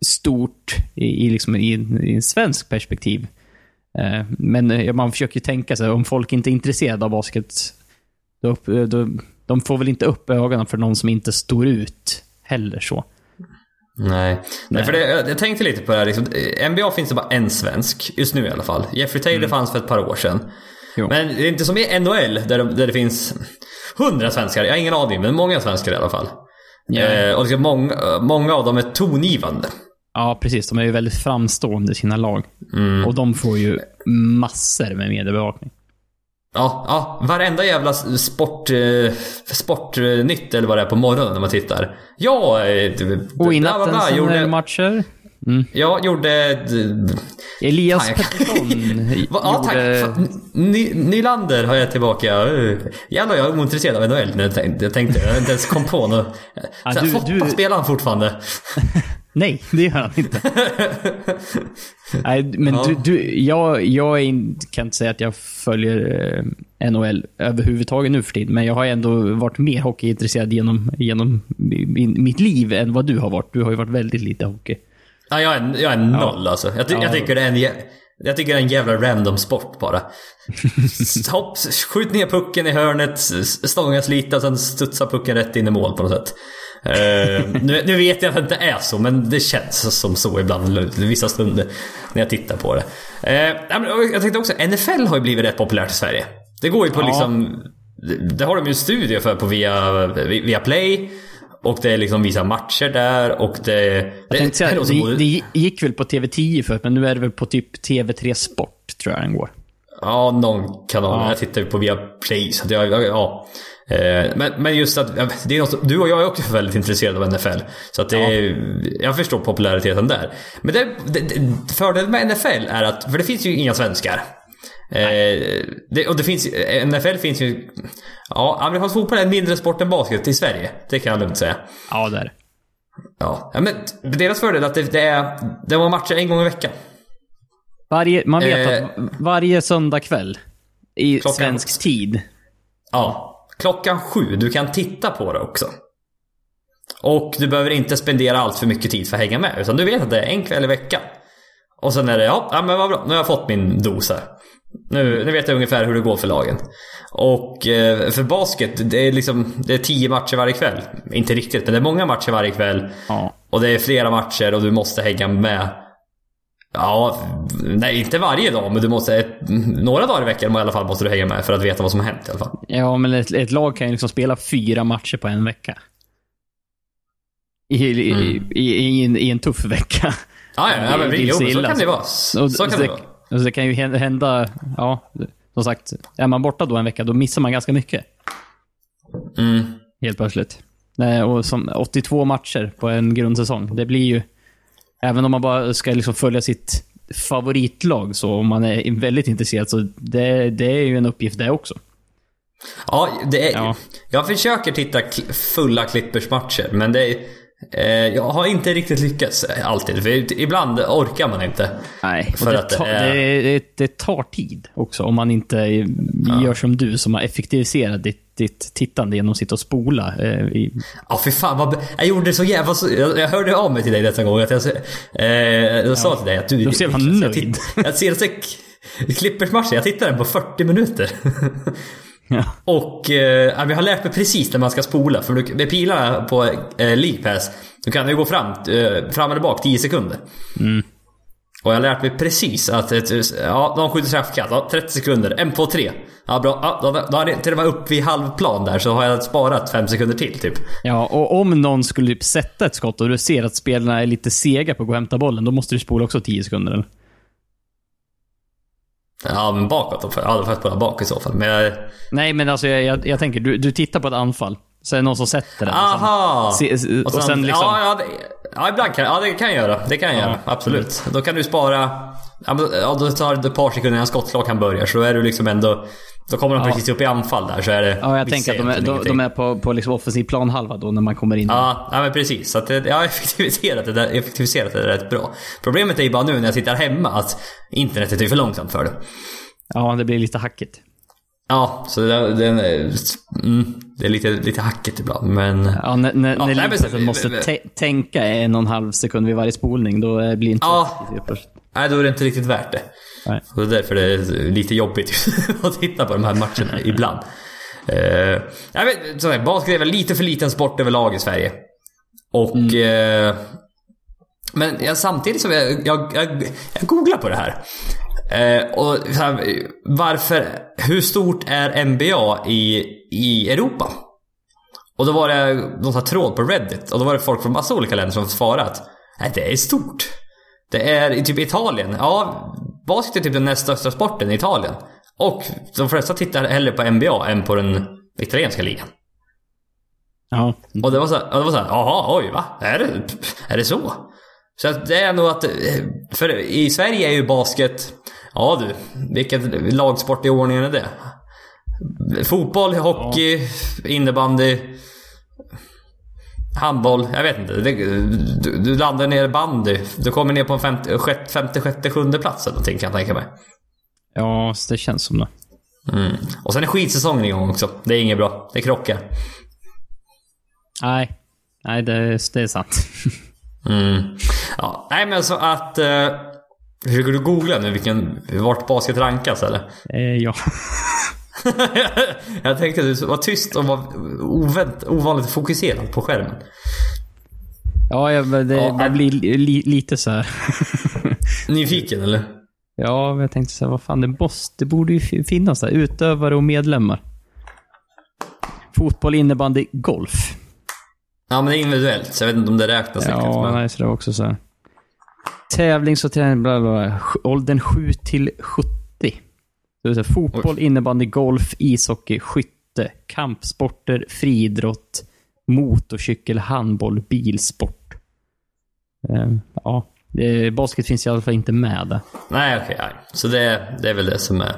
S2: stort i, i, liksom, i, i en svensk perspektiv. Eh, men eh, man försöker ju tänka sig, om folk inte är intresserade av basket, då, eh, då, de får väl inte upp ögonen för någon som inte står ut heller så.
S1: Nej. Nej. för det, jag, jag tänkte lite på det här. Liksom, NBA finns det bara en svensk, just nu i alla fall. Jeffrey Taylor fanns för ett par år sedan.
S2: Mm. Jo.
S1: Men det är inte som i NHL där, de, där det finns hundra svenskar. Jag har ingen aning, men många svenskar i alla fall.
S2: Ja.
S1: Eh, och liksom många, många av dem är tongivande.
S2: Ja, precis. De är ju väldigt framstående i sina lag.
S1: Mm.
S2: Och de får ju massor med mediebevakning.
S1: Ja, ja, varenda jävla sport, eh, sportnytt eller vad det är på morgonen när man tittar. Ja, eh,
S2: Och i nattens
S1: gjorde,
S2: matcher. Mm.
S1: Jag gjorde...
S2: Elias
S1: Fan,
S2: Pettersson <laughs>
S1: Va, ja, tack.
S2: gjorde...
S1: Ny, Nylander har jag tillbaka. Uh, Jävlar, jag är ointresserad av NHL nu. Jag tänkte, jag inte ens kom på något.
S2: Ja, du- du-
S1: spelar han fortfarande? <laughs>
S2: Nej, det gör han inte. <laughs> Nej, men
S1: Ja.
S2: du, du, jag, jag in, kan inte säga att jag följer eh, NHL överhuvudtaget nu för tiden, men jag har ändå varit mer hockeyintresserad genom, genom min, mitt liv än vad du har varit. Du har ju varit väldigt lite hockey.
S1: Ja, jag är, jag är noll alltså. Jag, ty,
S2: Ja.
S1: jag tycker det är en... jä- Jag tycker det är en jävla random sport bara. <laughs> Hopp, skjut ner pucken i hörnet, s- stångas lite och sen studsar pucken rätt in i mål på något sätt. Eh, nu, nu vet jag att det inte är så, men det känns som så ibland, vissa stunder, när jag tittar på det. Men jag tänkte också, NFL har ju blivit rätt populärt i Sverige. Det går ju på
S2: Ja.
S1: liksom... Det, det har de ju en studie för på via, via Play. Och det är liksom vissa matcher där och det...
S2: Jag tänkte säga,
S1: som både-
S2: det, det gick väl på TV10 förut, men nu är det väl på typ TV3 Sport, tror jag den går.
S1: Ja, någon kanal.
S2: Ja.
S1: Jag tittar ju på via Play. Så jag, ja. Eh, Men, men just att ja, det är något, du och jag är också väldigt intresserade av NFL. Så att det är, jag förstår populariteten där. Men det, det, fördelen med NFL är att, för det finns ju inga svenskar. Eh, det, och det finns NFL finns ju... Ja, amerikansk fotboll är en mindre sport än basket i Sverige. Det kan jag lugnt säga.
S2: Ja, det är det.
S1: Ja, ja men deras fördel är att det, det är... Det var matcher en gång i veckan.
S2: Varje, man vet
S1: Eh.
S2: att varje söndag kväll i
S1: Klockan-
S2: svensk tid.
S1: Ja. Klockan sju. Du kan titta på det också. Och du behöver inte spendera allt för mycket tid för att hänga med. Utan du vet att det är en kväll i veckan. Och sen är det, ja, men vad bra. Nu har jag fått min dos här. Nu, nu vet jag ungefär hur det går för lagen. Och eh, för basket, det är liksom det är tio matcher varje kväll. Inte riktigt, men det är många matcher varje kväll.
S2: Ja.
S1: Och det är flera matcher och du måste hänga med. Ja, nej inte varje dag, men du måste... Ett, några dagar i veckan i alla fall måste du hänga med för att veta vad som har hänt i alla fall.
S2: Ja, men ett, ett lag kan ju liksom spela fyra matcher på en vecka. I, i,
S1: Mm.
S2: i, i, en, I en tuff vecka.
S1: Ja, ja, ja men,
S2: Det
S1: jo, men så kan det vara.
S2: Och
S1: Så kan det vara.
S2: Alltså det kan ju hän- hända, ja, som sagt, är man borta då en vecka, då missar man ganska mycket.
S1: Mm.
S2: Helt plötsligt. Nej, och som 82 matcher på en grundsäsong. Det blir ju, även om man bara ska liksom följa sitt favoritlag, så om man är väldigt intresserad, så det, det är ju en uppgift det också.
S1: Ja, det är,
S2: Ja.
S1: jag försöker titta fulla Clippers matcher, men det är, jag har inte riktigt lyckats eh, alltid. För ibland orkar man inte.
S2: Nej,
S1: För
S2: det,
S1: att
S2: tar,
S1: är-
S2: det, det, det tar tid också om man inte gör som du som har effektiviserat ditt, ditt tittande genom att sitta och spola. Eh, i,
S1: Ja, för fan vad... Jag gjorde det så jävla... Jag, jag hörde av mig till dig detta gång. Att jag, eh, jag sa till dig att du...
S2: Du ser
S1: jag,
S2: nöjd.
S1: titt- jag ser så Clippers-matchen, jag tittade den på 40 minuter. <laughs>
S2: ja.
S1: Och eh, vi har lärt mig precis när man ska spola. För du, med pilarna på eh, League Pass, du kan ju gå fram, eh, fram eller bak 10 sekunder. Och jag har lärt mig precis att ett, ja, de skjuter straffkast. Ja, 30 sekunder. En, två, tre. Ja, bra. Ja, då, då har det till och med upp vid halvplan där så har jag sparat 5 sekunder till typ.
S2: ja, och om någon skulle typ sätta ett skott och du ser att spelarna är lite sega på att gå och hämta bollen, då måste du spola också 10 sekunder. Eller?
S1: Ja, men bakåt. Ja, då får bak i så fall. Men jag...
S2: Nej, men alltså jag, jag, jag tänker, du, du tittar på ett anfall, så är det någon som sätter den.
S1: Aha!
S2: Se- se- och sen liksom-
S1: Ja, ja, det, ja, ibland kan, ja, det kan jag göra. Det kan jag
S2: Ja.
S1: göra. Absolut. Då kan du spara... Ja, men, ja, då tar det ett par sekunder innan skottklockan börjar. Så då är du liksom ändå... Då kommer de
S2: Ja.
S1: precis upp i anfall där så är det...
S2: Ja, jag tänker att de är, de, de är på, på liksom offensiv planhalva då när man kommer in.
S1: Ja, ja men precis. Så att jag <laughs> har effektiviserat det, där, effektiviserat det rätt bra. Problemet är ju bara nu när jag sitter hemma att internetet är för långsamt för det.
S2: Ja, det blir lite hackigt.
S1: Ja, så det, det, mm, det är lite, lite hackigt ibland. Men...
S2: Ja, när, när,
S1: Ja,
S2: när måste tä- tänka en och en halv sekund vid varje spolning, då eh, blir det inte
S1: Ja.
S2: Så.
S1: Nej, då är det inte riktigt värt det.
S2: Nej.
S1: Och det är därför det är lite jobbigt <laughs> att titta på de här matcherna <laughs> ibland. Uh, jag vet, så här, basket är väl lite för liten sport överlag i Sverige. Och... eh, men jag, samtidigt så jag, jag, jag, jag googlar på det här. Eh, och så här, varför... Hur stort är NBA i, i Europa? Och då var det någon sån här tråd på Reddit och då var det folk från massa olika länder som svarade att det är stort. Det är i typ Italien. Ja, basket är typ den näst största sporten i Italien. Och de flesta tittar hellre på NBA än på den italienska ligan.
S2: Ja.
S1: Och det var så här, det var så här jaha, oj, va? Är det, är det så? Så att det är nog att, eh, för i Sverige är ju basket, ja du, vilket lagsport i ordningen är det? Fotboll, hockey, innebandy, handboll, jag vet inte. Du, du landar ner i bandy, du kommer ner på en femte, sjätte, femte, sjätte, sjunde plats eller någonting kan jag tänka mig.
S2: ja, det känns som det.
S1: Mm. Och sen är skidsäsongen igång också. Det är inget bra. Det krockar.
S2: Nej, Nej det, det är sant. <laughs>
S1: Mm. Ja, nej men så att... Eh, försöker du googla nu vilken, vart basket rankas eller?
S2: Eh, ja. <laughs> <laughs>
S1: jag tänkte att du var tyst och var ovänt, ovanligt fokuserad på skärmen.
S2: Ja, jag, men det,
S1: Ja,
S2: man blir li, lite så här. <laughs>
S1: Nyfiken eller?
S2: Ja, men jag tänkte så här, vad fan, det, måste, det borde ju fi- finnas där. Utövare och medlemmar. Fotboll, innebandy, golf.
S1: Ja men det är individuellt så jag vet inte om det räknas riktigt.
S2: Ja,
S1: Men...
S2: nej, så det var också så här. Tävlings och träning, bla bla bla. Åldern 7 till 70. Det vill säga fotboll, innebandy, golf, ishockey, skytte, kampsporter, friidrott, motorcykel, handboll, bilsport. Eh, ja, basket finns i alla fall inte med där.
S1: Nej okej, nej. Så det, det är väl det som är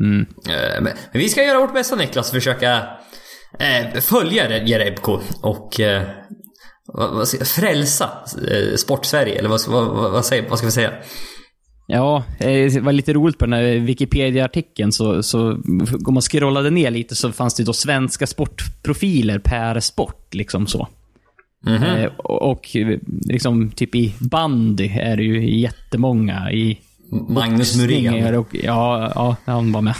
S2: Mm.
S1: Eh, Men vi ska göra vårt bästa Niklas, försöka eh, följa Jerebko och eh, vad, vad ska, frälsa eh, Sportsverige, eller vad, vad, vad, vad, säger, vad ska vi säga?
S2: Ja, eh, det var lite roligt på den här Wikipedia-artikeln. Så, så om man scrollade ner lite så fanns det då svenska sportprofiler per sport. liksom så.
S1: Mhm.
S2: Eh, och liksom typ i bandy är det ju jättemånga. I
S1: Magnus Muren.
S2: Och, ja, ja, han var med.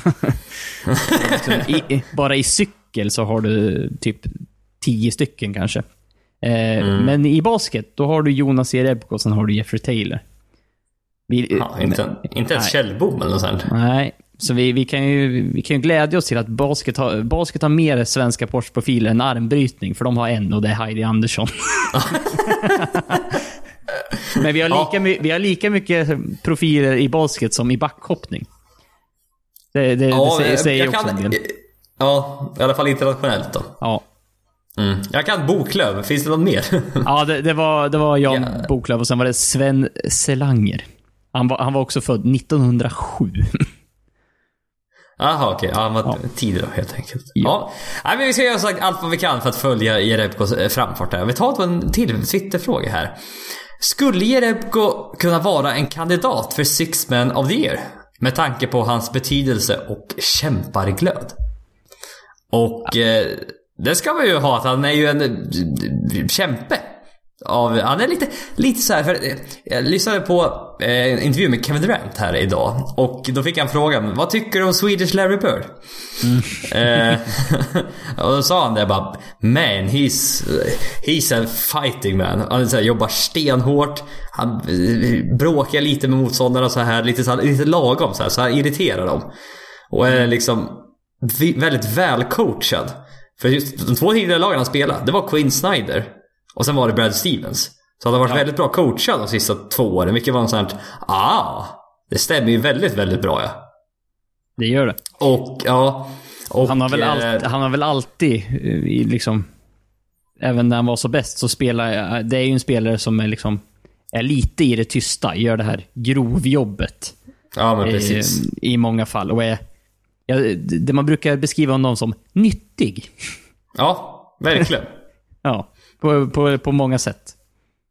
S2: <laughs> I, bara i cykel så har du typ tio stycken kanske. Eh,
S1: Mm.
S2: Men i basket, då har du Jonas Jerebko och sen har du Jeffrey Taylor. Vi,
S1: Ja, inte, inte ens
S2: Nej.
S1: Källbom eller sånt.
S2: Nej, så vi, vi, kan ju, vi kan ju glädja oss till att basket har, basket har mer svenska sportprofiler än armbrytning, för de har en och det är Heidi Andersson. <laughs> Men vi har, lika,
S1: Ja.
S2: vi har lika mycket profiler i basket som i backhoppning. Det, det,
S1: Ja,
S2: det säger,
S1: jag-
S2: säger
S1: jag
S2: också
S1: kan-
S2: en del.
S1: Ja, i alla fall internationellt då.
S2: Ja,
S1: Mm. Jag kan Boklöv, finns det någon mer?
S2: ja det, det, var, det var Jan
S1: Ja.
S2: Boklöv och sen var det Sven Selanger. Han var, han var också född 1907.
S1: Jaha okej, ja, han var
S2: Ja.
S1: tidig då helt enkelt.
S2: Ja.
S1: Ja. Men vi ska göra sagt allt vad vi kan för att följa Jerebkos eh, framfart här. Vi tar en till Twitterfråga här. Skulle Jerebko kunna vara en kandidat för Six Men of the Year? Med tanke på hans betydelse och kämparglöd. Och eh, det ska man ju ha, att han är ju en eh, kämpe. Av, han är lite, lite så här, för eh, jag lyssnade på eh, intervju med Kevin Durant här idag. Och då fick han frågan, vad tycker du om Swedish Larry Bird? Eh, <laughs> och då sa han det bara, man he's, he's a fighting man. Han så här, jobbar stenhårt, han eh, bråkar lite med motståndarna så här, lite, så här, lite lagom så här, så han irriterar dem. Och är liksom väldigt välcoachad. För just de två tidigare lagen han spelade, det var Quinn Snyder och sen var det Brad Stevens. Så han har varit väldigt bra coachad de sista två åren, vilket var en sån här, ah, det stämmer ju väldigt, väldigt bra ja.
S2: Det gör det.
S1: Och ja. Och,
S2: Han har väl,
S1: eh,
S2: allt, han har väl alltid, eh, i liksom, även när han var så bäst, så spelar det är ju en spelare som är liksom, är lite i det tysta, gör det här grovjobbet.
S1: Ja men
S2: i,
S1: precis.
S2: I många fall. Och är, ja, det man brukar beskriva honom som nyttig.
S1: Ja, verkligen. <laughs>
S2: Ja, på, på, på många sätt.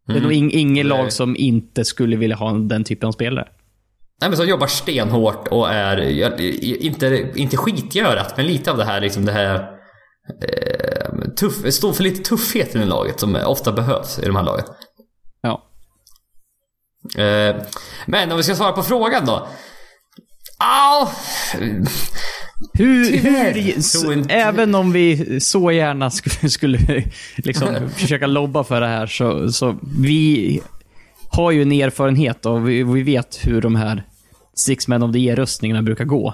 S2: Det är nog ing, inget lag som inte skulle vilja ha den typen av spelare.
S1: Nej men som jobbar stenhårt och är, inte, inte skitgörat, men lite av det här liksom det här eh, tuff, står för lite tuffhet i laget som ofta behövs i de här lagen.
S2: Ja.
S1: Eh, men om vi ska svara på frågan då. Ah,
S2: Hur, hur, även om vi så gärna skulle, skulle liksom <laughs> försöka lobba för det här, så, så vi har ju en erfarenhet och vi, vi vet hur de här Six Men of the Year-röstningarna brukar gå.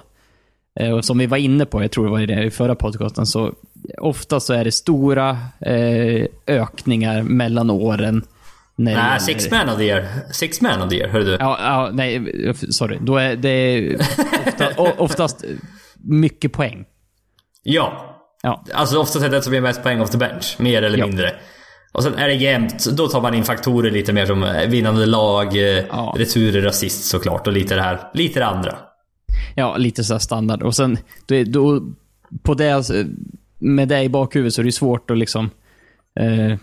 S2: Eh, Och som vi var inne på, jag tror det var i det i förra podcasten, så ofta så är det stora eh, ökningar mellan åren.
S1: Nej,
S2: gäller-
S1: six man of the year. Six man of the year, hörru du.
S2: Ja, ja, nej, sorry. Då är det ofta, oftast mycket poäng.
S1: Ja.
S2: Ja.
S1: Alltså oftast är det som ger mest poäng off the bench, mer eller
S2: Ja.
S1: mindre. Och sen är det jämnt, då tar man in faktorer lite mer som eh, vinnande lag, eh,
S2: Ja.
S1: returer, assist såklart och lite det här, lite det andra.
S2: Ja, lite så här standard. Och sen, då, då, på det, med det i bakhuvudet så är det svårt att liksom... Eh,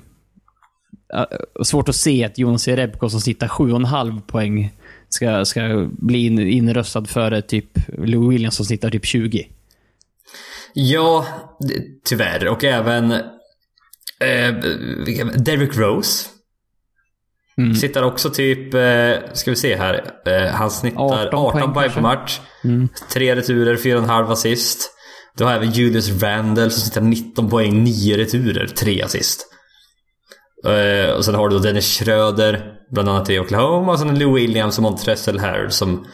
S2: svårt att se att Jonas Jerebko som sitter 7,5 poäng ska, ska bli in, inröstad före typ Lou Williams som sitter typ 20.
S1: Ja, tyvärr. Och även eh, Derrick Rose.
S2: Mm.
S1: Sitter också typ, eh, ska vi se här. Eh, han snittar
S2: 18
S1: 18,
S2: poäng
S1: poäng per match.
S2: Mm.
S1: Tre returer, 4,5 assist. Du har även Julius Randle som sitter 19 poäng, 9 returer, 3 assist. Eh, och sen har du då Dennis Schröder, bland annat i Oklahoma. Och sen Lou Williams och Montrezl Harrell som...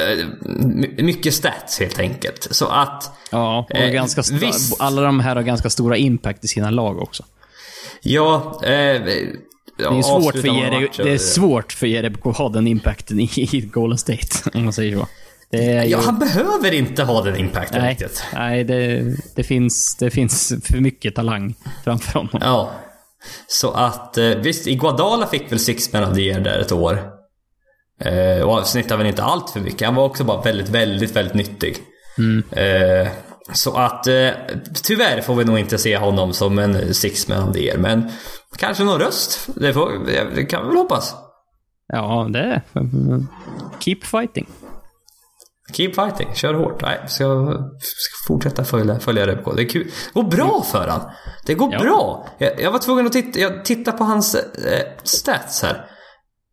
S1: Eh, my- mycket stats helt enkelt. Så att...
S2: Ja, och
S1: Eh,
S2: ganska
S1: visst.
S2: alla de här har ganska stora impact i sina lag också.
S1: Ja, eh,
S2: Det är, svårt för Jere, det är svårt för Jerebko att ha den impacten i, <laughs> i Golden State, om man säger så. Ju,
S1: Ja, han behöver inte ha den impacten
S2: nej,
S1: riktigt.
S2: nej det, det, finns, det finns för mycket talang framför honom.
S1: Ja. Så att eh, visst, Iguadala fick väl Six Man of the Year där ett år. Eh, och snittade väl inte allt för mycket. Han var också bara väldigt, väldigt, väldigt nyttig.
S2: Mm.
S1: Eh, så att eh, tyvärr får vi nog inte se honom som en sixman of the year. Men kanske någon röst. Det, får, det kan vi väl hoppas.
S2: Ja, det. Keep fighting.
S1: Keep fighting, kör hårt. Nej, ska, ska fortsätta följa, följa Repko. Det är kul. Det går bra för han. Det går
S2: Ja.
S1: bra. Jag, jag var tvungen att titta, jag titta på hans eh, stats här.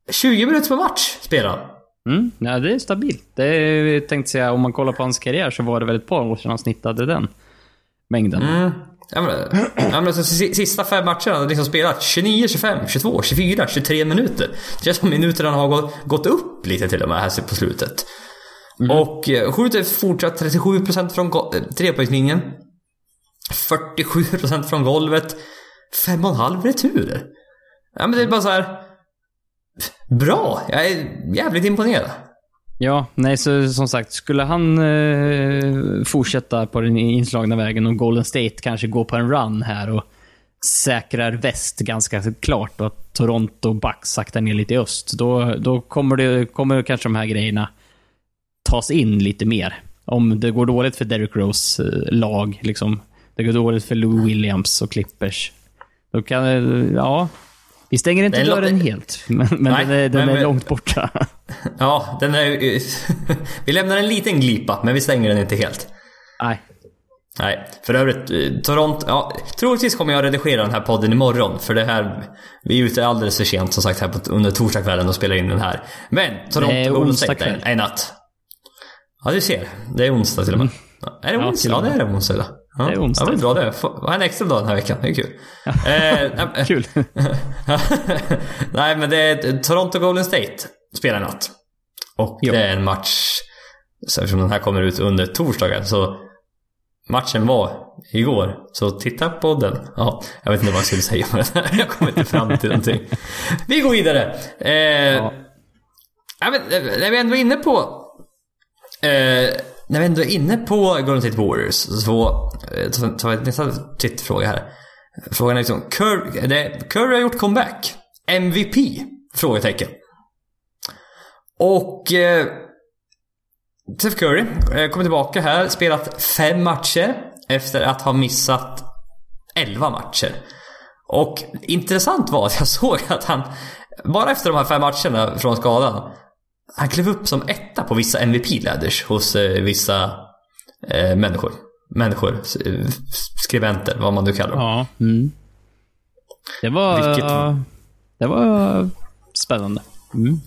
S1: 20 minuter per match spelar han.
S2: Mm, ja, det är stabilt. Det är, tänkte säga, om man kollar på hans karriär så var det väl ett par år sedan han snittade den mängden.
S1: Mm. Ja, men, ja, men alltså, si- sista fem matcherna har han liksom spelat 29, 25, 22, 24, 23 minuter. Det känns som minuterna har gått, gått upp lite till och med här på slutet. Och eh, skjuter fortsatt 37% från eh, trepoängslinjen. 47% från golvet. 5,5 returer. Ja men det är bara så här. Bra! Jag är jävligt imponerad.
S2: Ja, nej, så som sagt, skulle han eh, fortsätta på den inslagna vägen och Golden State kanske gå på en run här och säkrar väst ganska klart och att Toronto och Bucks saktar ner lite i öst, då, då kommer, det, kommer kanske de här grejerna tas in lite mer. Om det går dåligt för Derrick Rose eh, lag, liksom. Det går dåligt för Lou Williams och Clippers. Då kan det, ja. Vi stänger inte
S1: låt-
S2: dörren helt, men, men
S1: Nej,
S2: den är, den
S1: men-
S2: är långt borta. <laughs>
S1: Ja, den är <laughs> Vi lämnar en liten glipa, men vi stänger den inte helt.
S2: Nej.
S1: Nej, för övrigt, eh, Toronto, ja, troligtvis kommer jag redigera den här podden imorgon. För det här, vi är ute alldeles för sent som sagt här på, under torsdagskvällen och spelar in den här. Men, Toronto
S2: Det är onsdag kväll.
S1: är natt. Ja, du ser. Det är onsdag till och med. Ja, Är det
S2: Ja,
S1: onsdag? Ja, det är det onsdag idag. Ja,
S2: Det är onsdag.
S1: Ja, är bra det. Ha en extra dag den här veckan. Det är kul. Eh, <laughs>
S2: Kul. <laughs>
S1: Nej, men det är Toronto Golden State spelar i natt. Och
S2: Ja.
S1: det är en match, så eftersom den här kommer ut under torsdagen, så matchen var igår. Så titta på den. Ja, jag vet inte vad jag skulle säga med det här. Jag kommer inte fram till någonting. Vi går vidare. Eh,
S2: Ja.
S1: ja, men, eh, när vi ändå är inne på eh, när vi ändå är inne på Golden State Warriors så eh, tar vi nästa tittfråga här. Frågan är liksom, Curry, det, Curry har gjort comeback. MVP? Frågetecken. Och eh, Steph Curry eh, kommer tillbaka här, spelat fem matcher efter att ha missat 11 matcher. Och intressant var att jag <laughs> såg att han, bara efter de här fem matcherna från skadan, han klev upp som etta på vissa MVP-ladders hos eh, vissa eh, människor. Människor, eh, skribenter, vad man nu kallar dem.
S2: Ja. Mm. Det var...
S1: Vilket-
S2: Det var spännande. Mm.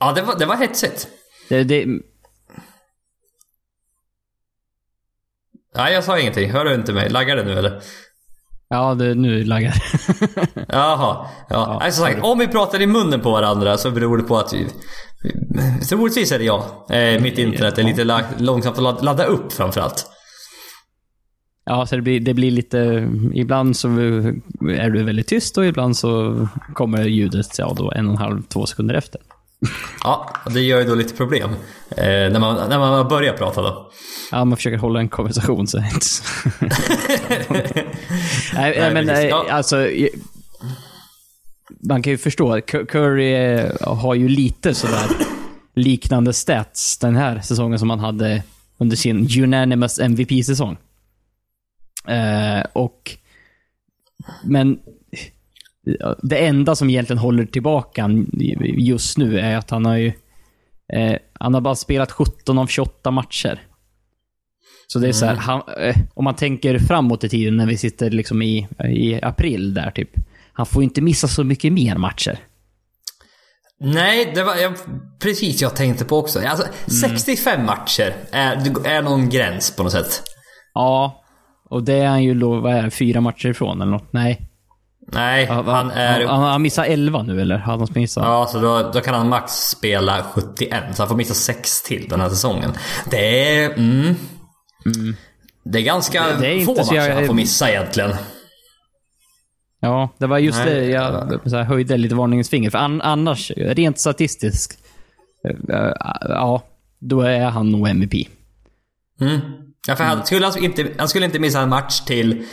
S1: Ja, det var, det var hetsigt.
S2: Det, det,
S1: Nej, jag sa ingenting. Hör du inte mig? Laggar det nu eller?
S2: ja, det, nu laggar <laughs>
S1: Jaha. Ja. alltså, sagt, om vi pratar i munnen på varandra så beror det på att vi... Troligtvis är det jag. Eh, mitt internet är lite långsamt att lad- ladda upp framförallt.
S2: Ja, så det blir, det blir lite... Ibland så är du väldigt tyst och ibland så kommer ljudet ja, då en och en halv, två sekunder efter.
S1: Ja, det gör ju då lite problem. Eh, när, man, när man börjar prata då.
S2: Ja, man försöker hålla en konversation så inte så. <laughs> <laughs> Nej,
S1: Nej,
S2: men
S1: precis.
S2: eh,
S1: Ja.
S2: alltså... eh, Man kan ju förstå. Cur- Curry eh, har ju lite sådär liknande stats den här säsongen som han hade under sin unanimous MVP-säsong. Eh, och... Men... ja, Det enda som egentligen håller tillbaka just nu är att han har ju... Eh, han har bara spelat 17 av 28 matcher. Så det är så här, han, eh, om man tänker framåt i tiden när vi sitter liksom i, i april där typ. Han får ju inte missa så mycket mer matcher.
S1: Nej, det var jag, precis jag tänkte på också. Alltså, 65 matcher är, är någon gräns på något sätt.
S2: Ja, och det är han ju då, vad är det, fyra matcher ifrån eller något? Nej.
S1: Nej, han är...
S2: Han, han missar 11 nu eller? Har han missat?
S1: Ja, så då, då kan han max spela 71. Så han får missa 6 till den här säsongen. Det är... Mm, Det är ganska
S2: Det- det är
S1: få matcher
S2: jag-
S1: han får missa egentligen.
S2: Ja, det var just
S1: Nej.
S2: det jag så här, höjde lite varningens finger. För an, annars, rent statistiskt, eh, eh, ja, då är han nog MVP.
S1: Mm. Ja, för han, skulle alltså inte, han skulle inte missa en match till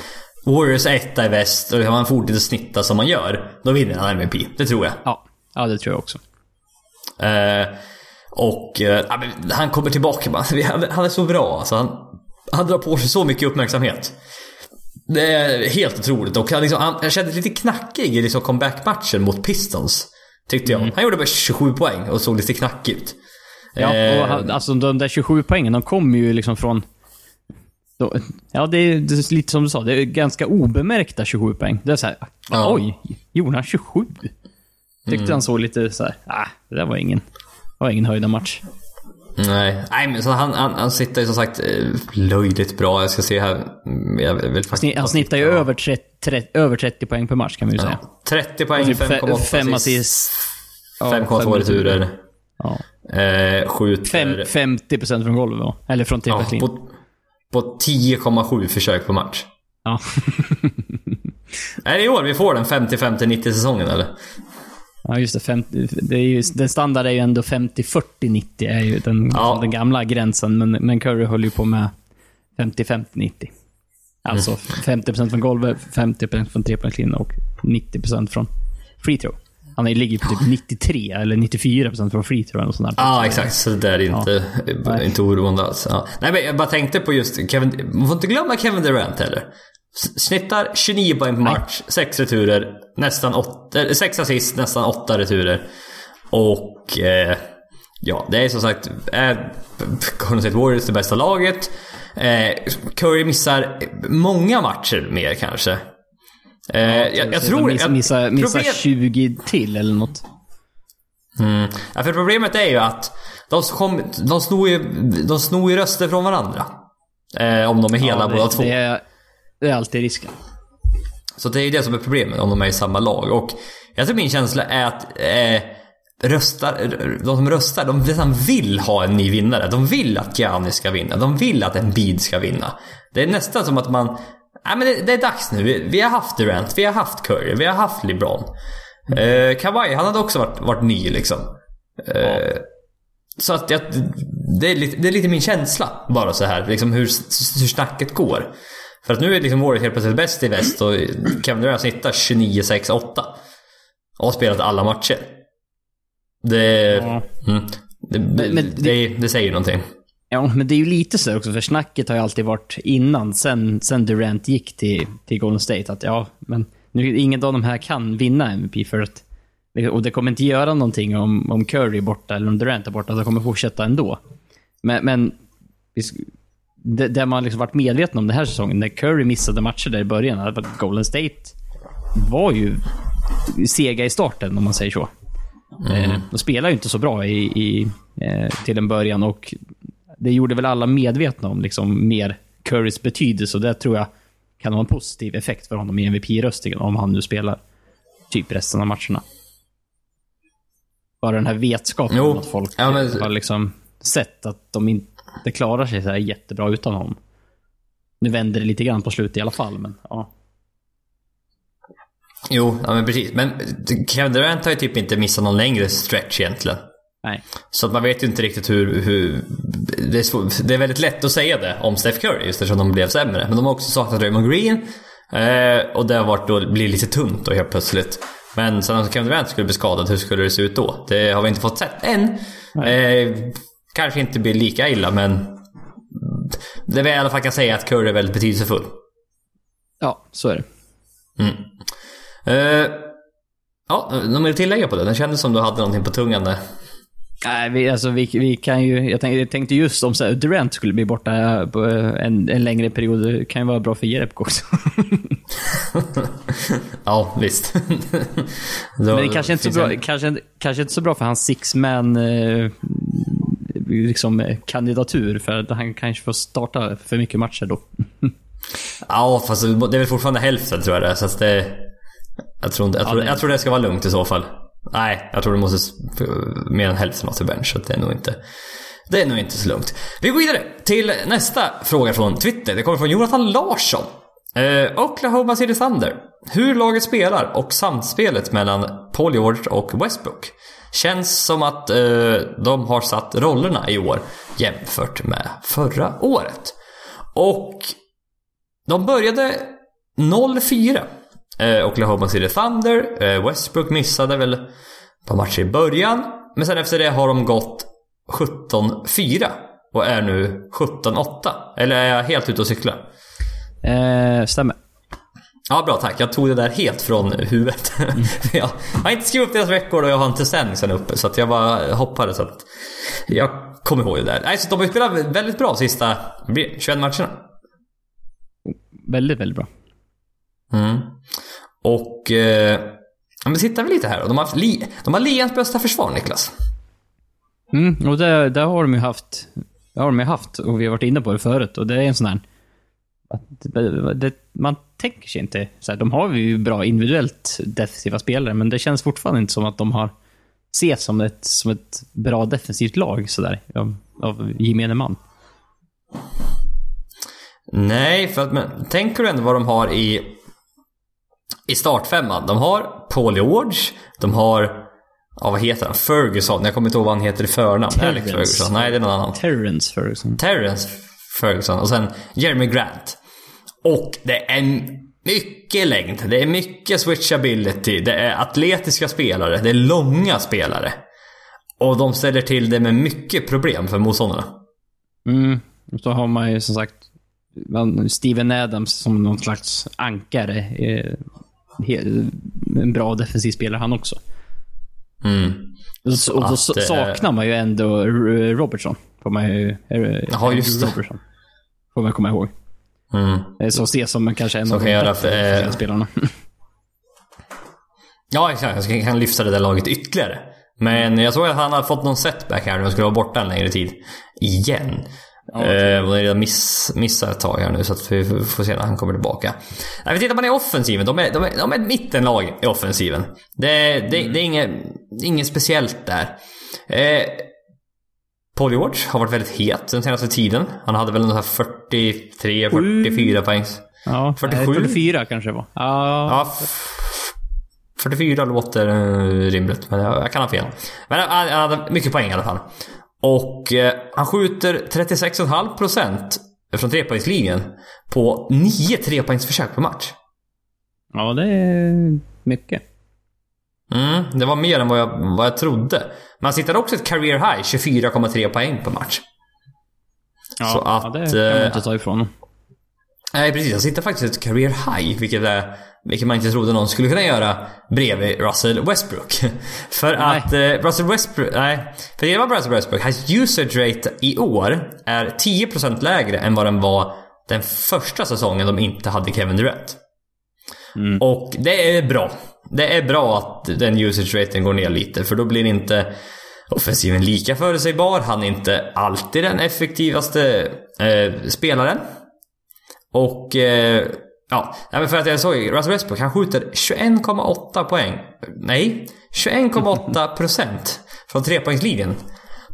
S1: Warriors 1 i väst och han fortsätter snitta som han gör. Då vinner han MVP. Det tror jag.
S2: Ja, ja det tror jag också.
S1: Eh, Och eh, han kommer tillbaka. <laughs> Han är så bra alltså. Han, han drar på sig så mycket uppmärksamhet. Det är helt otroligt. Och han, liksom, han kändes lite knackig i liksom comeback-matchen mot Pistons. Tyckte jag. Mm. Han gjorde bara 27 poäng och såg lite knackig ut.
S2: Ja, och han, eh, alltså de där 27 poängen, de kommer ju liksom från... Ja, det är, det är, lite som du sa. Det är ganska obemärkta 27 poäng. Det är såhär, ja. oj, gjorde han 27? Tyckte mm. han såg lite såhär, ah, det där var ingen, var ingen höjda match.
S1: Nej, Nej men så han, han, han sitter ju som sagt eh, löjligt bra. Jag ska se här. Jag
S2: vill faktiskt han snittar ju över 30, 30, över 30 poäng per match kan vi ju säga. Ja,
S1: 30 poäng, 5,8 5 assist. 5,2 returer. Ja. Eh, skjuter...
S2: 50% från golvet va? Eller från trippel ja,
S1: på, på 10,7 försök på match.
S2: Ja. <laughs>
S1: är det i år vi får den 50-50-90 säsongen eller?
S2: Ja, just det. 50, det är ju, den standard är ju ändå 50-40-90, är ju den, ja. den gamla gränsen. Men, men Curry höll ju på med 50-50-90. Alltså mm. 50% från golvet, 50% från trepoängslinjen och 90% från free throw. Han ligger på typ 93 eller 94% från free throw och sånt
S1: där. Ja, exakt. Så det är inte, ja. inte oroande alls. Ja. Nej, men jag bara tänkte på just Kevin... Man får inte glömma Kevin Durant heller. Snittar 29 poäng per match, 6 returer, nästan 8, 6 assist, nästan 8 returer. Och eh, ja, det är som sagt, är Golden State Warriors det bästa laget. Eh, Curry missar många matcher mer kanske. Eh, ja, jag, jag tror...
S2: Missa, missa, missa problem... 20 till eller något.
S1: Mm. Ja, för problemet är ju att de, kom, de, snor ju, de snor ju röster från varandra. Eh, om de är hela ja, det, båda två.
S2: Det är, det är alltid risken.
S1: Så det är ju det som är problemet om de är i samma lag. Och jag tror min känsla är att eh, röstar, de som röstar, de nästan vill ha en ny vinnare. De vill att Gianni ska vinna. De vill att en bid ska vinna. Det är nästan som att man... Nej men det, det är dags nu. Vi, vi, har haft Durant, vi har haft Curry, vi har haft LeBron. Eh, Kawhi, han hade också varit, varit ny liksom. Eh, ja. Så att jag, det, är lite, det är lite min känsla bara så här, liksom hur, hur snacket går. För att nu är liksom Warriors helt plötsligt bäst i väst och Kevin Durant snittar 29-6-8. Och har spelat alla matcher. Det... Ja. Mm, det, men, men, det, det, säger någonting.
S2: Ja, men det är ju lite så också, för snacket har ju alltid varit innan, sen, sen Durant gick till, till Golden State, att ja, men nu, ingen av de här kan vinna MVP för att... Och det kommer inte göra någonting om, om Curry är borta eller om Durant är borta, de kommer fortsätta ändå. Men, men det, det man liksom varit medveten om den här säsongen, när Curry missade matcher där i början, att Golden State var ju sega i starten, om man säger så. Mm. Eh, de spelar ju inte så bra i, i eh, till en början och det gjorde väl alla medvetna om, liksom mer Currys betydelse och det tror jag kan ha en positiv effekt för honom i MVP-röstningen om han nu spelar typ resten av matcherna. Bara den här vetskapen jo. att folk ja, men... har liksom sett att de inte det klarar sig så här jättebra utan honom. Nu vänder det lite grann på slutet i alla fall, men ja.
S1: Jo, ja men precis. Men Kevin Durant har ju typ inte missat någon längre stretch egentligen.
S2: Nej.
S1: Så att man vet ju inte riktigt hur... hur det, är svår, det är väldigt lätt att säga det om Steph Curry just eftersom de blev sämre. Men de har också saknat Raymond Green. Eh, och det har varit då, blir lite tunt då helt plötsligt. Men sen om Kevin Durant skulle bli skadad, hur skulle det se ut då? Det har vi inte fått sett än. Eh, kanske inte blir lika illa men det vi i alla fall kan säga att Curry är väldigt betydelsefull.
S2: Ja, så är det.
S1: Mm. Uh, ja, något mer att tillägga på det? Den kändes som du hade någonting på tungan där.
S2: Nej, vi, alltså, vi, vi kan ju... Jag tänkte, jag tänkte just om så här, Durant skulle bli borta på en, en längre period. Det kan ju vara bra för Jerebko också. <laughs>
S1: ja, visst.
S2: Men det kanske inte, så bra, en... kanske, kanske inte så bra för hans six man eh, liksom, kandidatur. För att han kanske får starta för mycket matcher då.
S1: ja, fast det är väl fortfarande hälften tror jag det. Så att det... Jag tror, inte, jag, tror, jag tror det ska vara lugnt i så fall. Nej, jag tror det måste mer än hälften av till bench. Så det är nog inte... Det är nog inte så lugnt. Vi går vidare till nästa fråga från Twitter. Det kommer från Jonathan Larsson. Eh, Oklahoma City Thunder. Hur laget spelar och samspelet mellan Paul George och Westbrook. Känns som att eh, de har satt rollerna i år jämfört med förra året. Och de började 0-4. Eh, Oklahoma City Thunder. Eh, Westbrook missade väl ett par matcher i början. Men sen efter det har de gått 17-4 och är nu 17-8. Eller är jag helt ute och cyklar?
S2: Eh, stämmer.
S1: Ja, bra tack. Jag tog det där helt från huvudet. Mm. <laughs> jag har inte skrivit upp deras rekord och jag har inte ställningen uppe. Så att jag bara hoppade så att jag kommer ihåg det där. Nej, så de har spelat väldigt bra sista 21 matcherna.
S2: Väldigt, väldigt bra.
S1: Mm. Och... Eh, men tittar vi lite här då. De har, li, de har ligans bästa försvar, Niklas.
S2: Mm, och det, det har de ju haft. Det har de ju haft och vi har varit inne på det förut och det är en sån här... Det, det, man tänker sig inte... Så här, de har ju bra individuellt defensiva spelare, men det känns fortfarande inte som att de har ses som ett, som ett bra defensivt lag sådär, av, av gemene man.
S1: Nej, för att men, tänker du ändå vad de har i, i startfemman? De har Paul George, de har Ja, vad heter han? Ferguson. Jag kommer inte ihåg vad han heter i förnamn. Terrence. Alex Ferguson. Nej, det är någon annan.
S2: Terrence Ferguson.
S1: Terrence Ferguson. Och sen Jeremy Grant. Och det är mycket längd. Det är mycket switchability. Det är atletiska spelare. Det är långa spelare. Och de ställer till det med mycket problem för motståndarna.
S2: Mm. Så har man ju som sagt Steven Adams som någon slags ankare. En bra defensiv spelare han också.
S1: Mm.
S2: Och, och då saknar man ju ändå Robertson. Får man ju...
S1: Ja, just det.
S2: Robertson. Får man komma ihåg.
S1: Mm.
S2: Som ses som kanske en som av de bättre äh... spelarna. <laughs>
S1: ja, exakt. Jag kan lyfta det där laget ytterligare. Men jag såg att han har fått någon setback här nu och skulle vara borta en längre tid. Igen. Ja, eh, och jag miss, missar ett tag här nu så att vi får se när han kommer tillbaka. Nej, vi tittar man i offensiven. De är, de är, de är ett mittenlag i offensiven. Det, det, det är inget, inget speciellt där. Eh, Paul George har varit väldigt het den senaste tiden. Han hade väl ungefär 43, 44 poäng.
S2: Ja, 47? 44 kanske var. Ja.
S1: ja 44 låter uh, rimligt, men jag, jag, kan ha fel. Men han, han hade mycket poäng i alla fall. Och eh, han skjuter 36,5% från trepoängslinjen på 9 trepoängsförsök per match.
S2: Ja, det är mycket.
S1: Mm, det var mer än vad jag, vad jag trodde. Men han sitter också ett career high, 24,3 poäng per match.
S2: Ja, Så att, ja det kan man inte ta ifrån.
S1: Nej, precis. Han sitter faktiskt ett career high, vilket, är, vilket man inte trodde någon skulle kunna göra bredvid Russell Westbrook. <laughs> för nej. att eh, Russell Westbrook... Nej. För det var Russell Westbrook. Hans usage rate i år är 10% lägre än vad den var den första säsongen de inte hade Kevin Durant. Mm. Och det är bra. Det är bra att den usage raten går ner lite, för då blir inte offensiven lika förutsägbar. Han är inte alltid den effektivaste eh, spelaren. Och... Eh, ja, men för att jag såg Russell Westbrook, han skjuter 21,8 poäng. Nej, 21,8 procent från trepoängslinjen.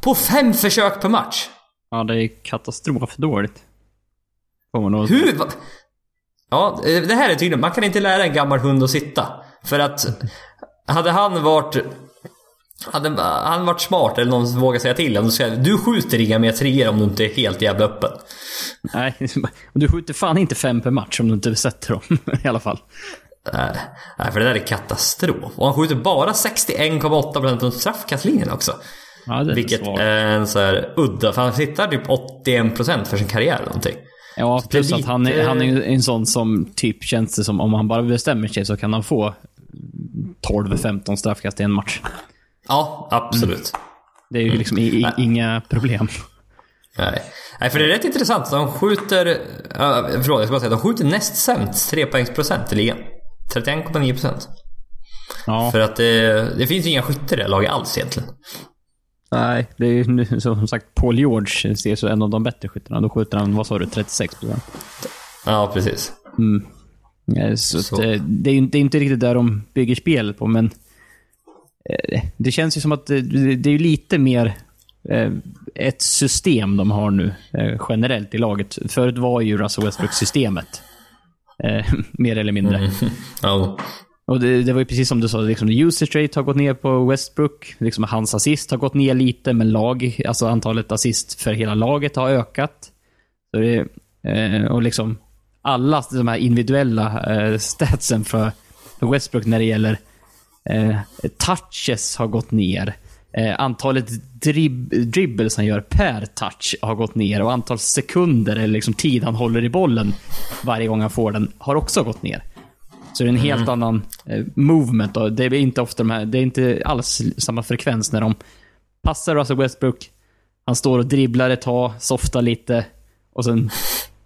S1: På fem försök per match.
S2: Ja, det är katastrofdåligt.
S1: Hur? Ja, det här är tydligt. Man kan inte lära en gammal hund att sitta. För att hade han varit hade han varit smart eller någon vågar säga till honom, säger du skjuter inga mer treor om du inte är helt jävla öppen.
S2: Nej, <laughs> du skjuter fan inte fem per match om du inte sätter dem <laughs> i alla fall.
S1: Nej, för det där är katastrof. Och han skjuter bara 61,8% från straffkastlinjen också.
S2: Ja, är
S1: Vilket svår. är en så här udda, för han sitter typ 81% för sin karriär eller någonting.
S2: Ja, plus lite... att han är, han är en sån som typ känns det som om han bara bestämmer sig så kan han få 12-15 straffkast i en match.
S1: Ja, absolut. Mm.
S2: Det är ju liksom i, i, inga problem.
S1: Nej. Nej, för det är rätt intressant. De skjuter... Uh, förlåt, jag ska bara säga. De skjuter näst sämst trepoängsprocent i ligan. 31,9 procent. Ja. För att det, det finns ju inga skyttar i det laget alls egentligen.
S2: Nej, det är ju som sagt Paul George ses som en av de bättre skyttarna. Då skjuter han, vad sa du, 36 procent?
S1: Ja, precis.
S2: Mm. Så, så. Det, det, är ju inte, inte riktigt där de bygger spelet på, men Eh, det känns ju som att det, det är lite mer eh, ett system de har nu eh, generellt i laget. Förut var ju Russell Westbrook-systemet. <laughs> mer eller mindre. Mm. <laughs>
S1: Oh.
S2: Och det, det, var ju precis som du sa, liksom, usage rate har gått ner på Westbrook. Liksom, hans assist har gått ner lite, men lag, alltså antalet assist för hela laget har ökat. Så det, och liksom alla de här individuella statsen för Westbrook när det gäller Eh, touches har gått ner. Eh, antalet drib dribbles han gör per touch har gått ner och antal sekunder, eller liksom tid han håller i bollen varje gång han får den, har också gått ner. Så det är en helt
S1: Mm.
S2: annan eh, movement. Då. Det är inte ofta de här, det är inte alls samma frekvens när de passar Russell Westbrook. Han står och dribblar ett tag, softar lite och sen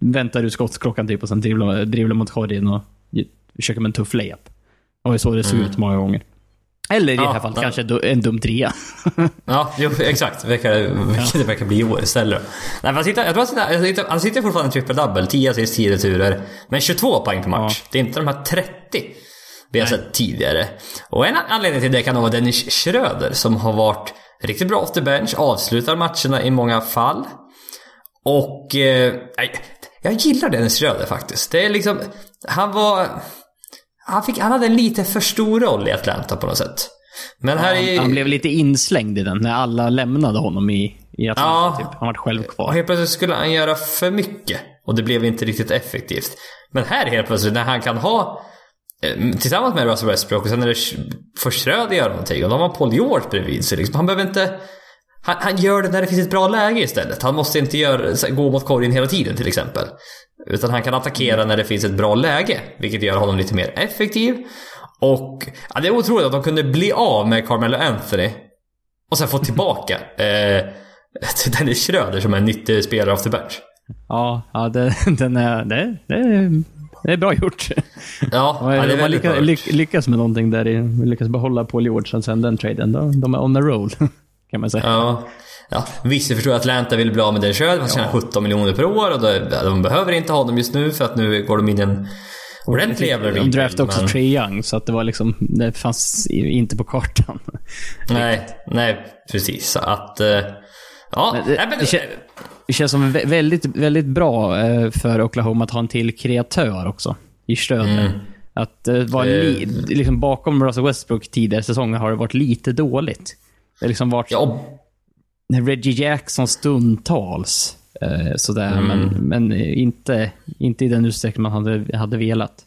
S2: väntar ut skottklockan typ och sen dribblar, dribblar mot korgen och försöker med en tuff layup. Och det så det såg ut många gånger. Eller i det
S1: Mm. Ja,
S2: här fallet
S1: ja.
S2: kanske en dum trea. <laughs>
S1: Ja, jo, exakt. Vilket det verkar bli i år istället. Nej, han, sitter, jag tror han, sitter, han, sitter, han sitter fortfarande i trippel-double. 10 assist, 10 returer. Men 22 poäng per match. Det är inte de här 30 vi har sett tidigare. Och en anledning till det kan vara Dennis Schröder som har varit riktigt bra off the bench, avslutar matcherna i många fall. Och... Eh, jag gillar Dennis Schröder faktiskt. Det är liksom... Han var... Han, fick, han hade en lite för stor roll i Atlanta på något sätt. Men här i...
S2: Han blev lite inslängd i den när alla lämnade honom i, i Atlanta.
S1: Ja.
S2: Typ. Han var själv
S1: Och
S2: kvar.
S1: helt plötsligt skulle han göra för mycket. Och det blev inte riktigt effektivt. Men här helt plötsligt när han kan ha eh, Tillsammans med Russell Westbrook och sen är det får Schröder göra någonting och då har man Paul George bredvid sig. Liksom. Han behöver inte... Han, han gör det när det finns ett bra läge istället. Han måste inte göra, så- gå mot korgen hela tiden till exempel. Utan han kan attackera när det finns ett bra läge. Vilket gör honom lite mer effektiv. Och ja, det är otroligt att de kunde bli av med Carmelo Anthony. Och sen få <laughs> tillbaka eh, <laughs> Dennis Schröder som är en nyttig spelare off the bench.
S2: Ja, ja det, <laughs> den är, det, det, är- det är bra gjort.
S1: Ja, ja
S2: De
S1: det är
S2: har
S1: väldigt
S2: lyckats,
S1: bra.
S2: lyck, lyckats med någonting där. Lyckats behålla Paul George sen den traden. De, de är on a roll. Kan man säga.
S1: Ja. Ja, visst, jag förstår att Atlanta vill bli av med Schröder. Han tjänar 17 miljoner per år och då, de behöver inte ha honom just nu för att nu går de in i en ordentlig jävla
S2: De draftade också
S1: men-
S2: Trae Young, så att det var liksom... Det fanns inte på kartan.
S1: Nej, nej, precis. Så att... eh, Ja,
S2: Men det-
S1: men,
S2: det kän- Det känns som vä- väldigt, väldigt bra eh, för Oklahoma att ha en till kreatör också. I Schröder. Att eh, vara li, liksom bakom Russell Westbrook tidigare säsonger har det varit lite dåligt. Det har liksom varit
S1: ja,
S2: Reggie Jackson stundtals. Eh, sådär, men, men inte, inte i den utsträckning man hade, hade velat.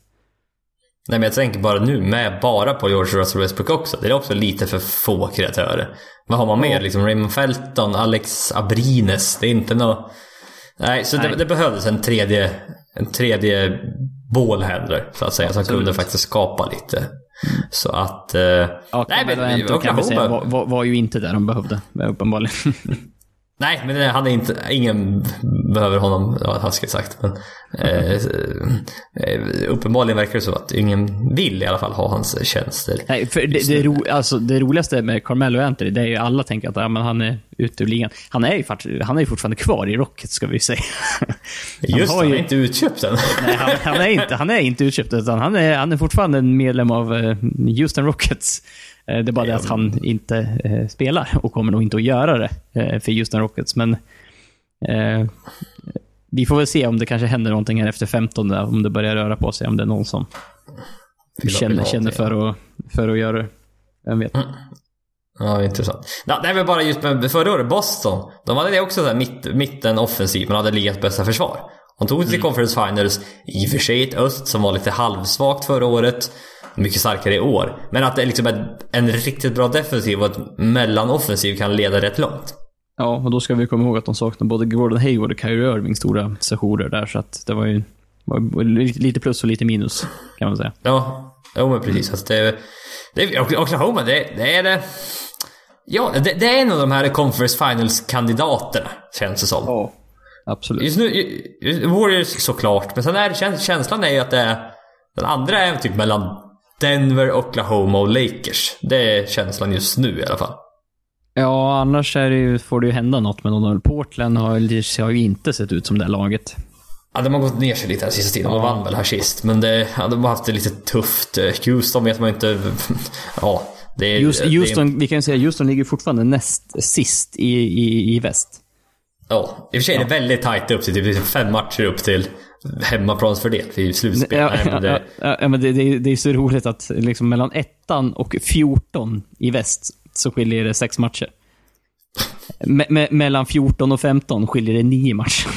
S1: nej, men jag tänker bara nu med bara på George Russell Westbrook också. Det är också lite för få kreatörer. Vad har man mer? Liksom Raymond Felton, Alex Abrines. Det är inte nå Nej, så
S2: Nej.
S1: Det, det behövdes en tredje, en tredje ballhandler så att säga. Som kunde faktiskt skapa lite. Så att... eh,
S2: Ja,
S1: nej, men
S2: säga
S1: Oklahoma...
S2: var, var, var ju inte där de behövde, uppenbarligen. <laughs>
S1: Nej, men han är inte... Ingen behöver honom, ja, taskigt sagt. Men, eh, eh, uppenbarligen verkar det så att ingen vill i alla fall ha hans tjänster.
S2: Nej, för det, det, ro, alltså, det roligaste med Carmelo Anthony, det är ju alla tänker att ja, men han är ute ur ligan. Han är ju, han är ju fortfarande kvar i Rocket, ska vi säga. <laughs>
S1: Just
S2: har
S1: han
S2: ju-
S1: är inte utköpt än. <laughs>
S2: Nej, han, han, är inte, han är inte utköpt, utan han är, han är fortfarande en medlem av eh, Houston Rockets. Eh, Det är bara det att han inte eh, spelar och kommer nog inte att göra det eh, för Houston Rockets. Men eh, vi får väl se om det kanske händer någonting här efter 15, där, om det börjar röra på sig. Om det är någon som känner, känner för, att, för att göra det. Vem vet.
S1: Ja, intressant. Nej, väl bara just med förra året, Boston. De hade det också där mitt, mitten offensiv, men hade ligats bästa försvar. De tog sig till Conference Finals, i och för sig ett öst som var lite halvsvagt förra året. Mycket starkare i år. Men att det är liksom en, en riktigt bra defensiv och ett mellanoffensiv kan leda rätt långt.
S2: Ja, och då ska vi komma ihåg att de saknar både Gordon Hayward och Kyrie Irving stora sessioner där, så att det var ju var lite plus och lite minus, kan man säga.
S1: Ja, jo men precis. Alltså det, det, är- Oklahoma, det, det är det... Ja, det, det är en av de här Conference Finals-kandidaterna, känns det som.
S2: Ja, absolut.
S1: Just nu, Warriors såklart, men sen är känslan är ju att det är... Den andra är typ mellan Denver, Oklahoma och Lakers. Det är känslan just nu i alla fall.
S2: Ja, annars är det ju, får det ju hända något med någon. Portland har, har ju inte sett ut som det här laget.
S1: Ja, de har gått ner sig lite den sista tiden. De vann väl här sist. Men det, ja, de har haft det lite tufft. Houston vet man inte... <laughs> Ja, det är...
S2: Just,
S1: det är-
S2: Houston, vi kan ju säga Houston ligger fortfarande näst sist i, i, i väst.
S1: Ja, i och för sig är det väldigt tajt upp till typ fem matcher upp till hemmaplansfördel i slutspel.
S2: Ja,
S1: Nej, men det,
S2: ja, ja, men det, det, är- det är så roligt att liksom mellan ettan och 14 i väst så skiljer det sex matcher. Me, me, mellan 14 och 15 skiljer det nio matcher.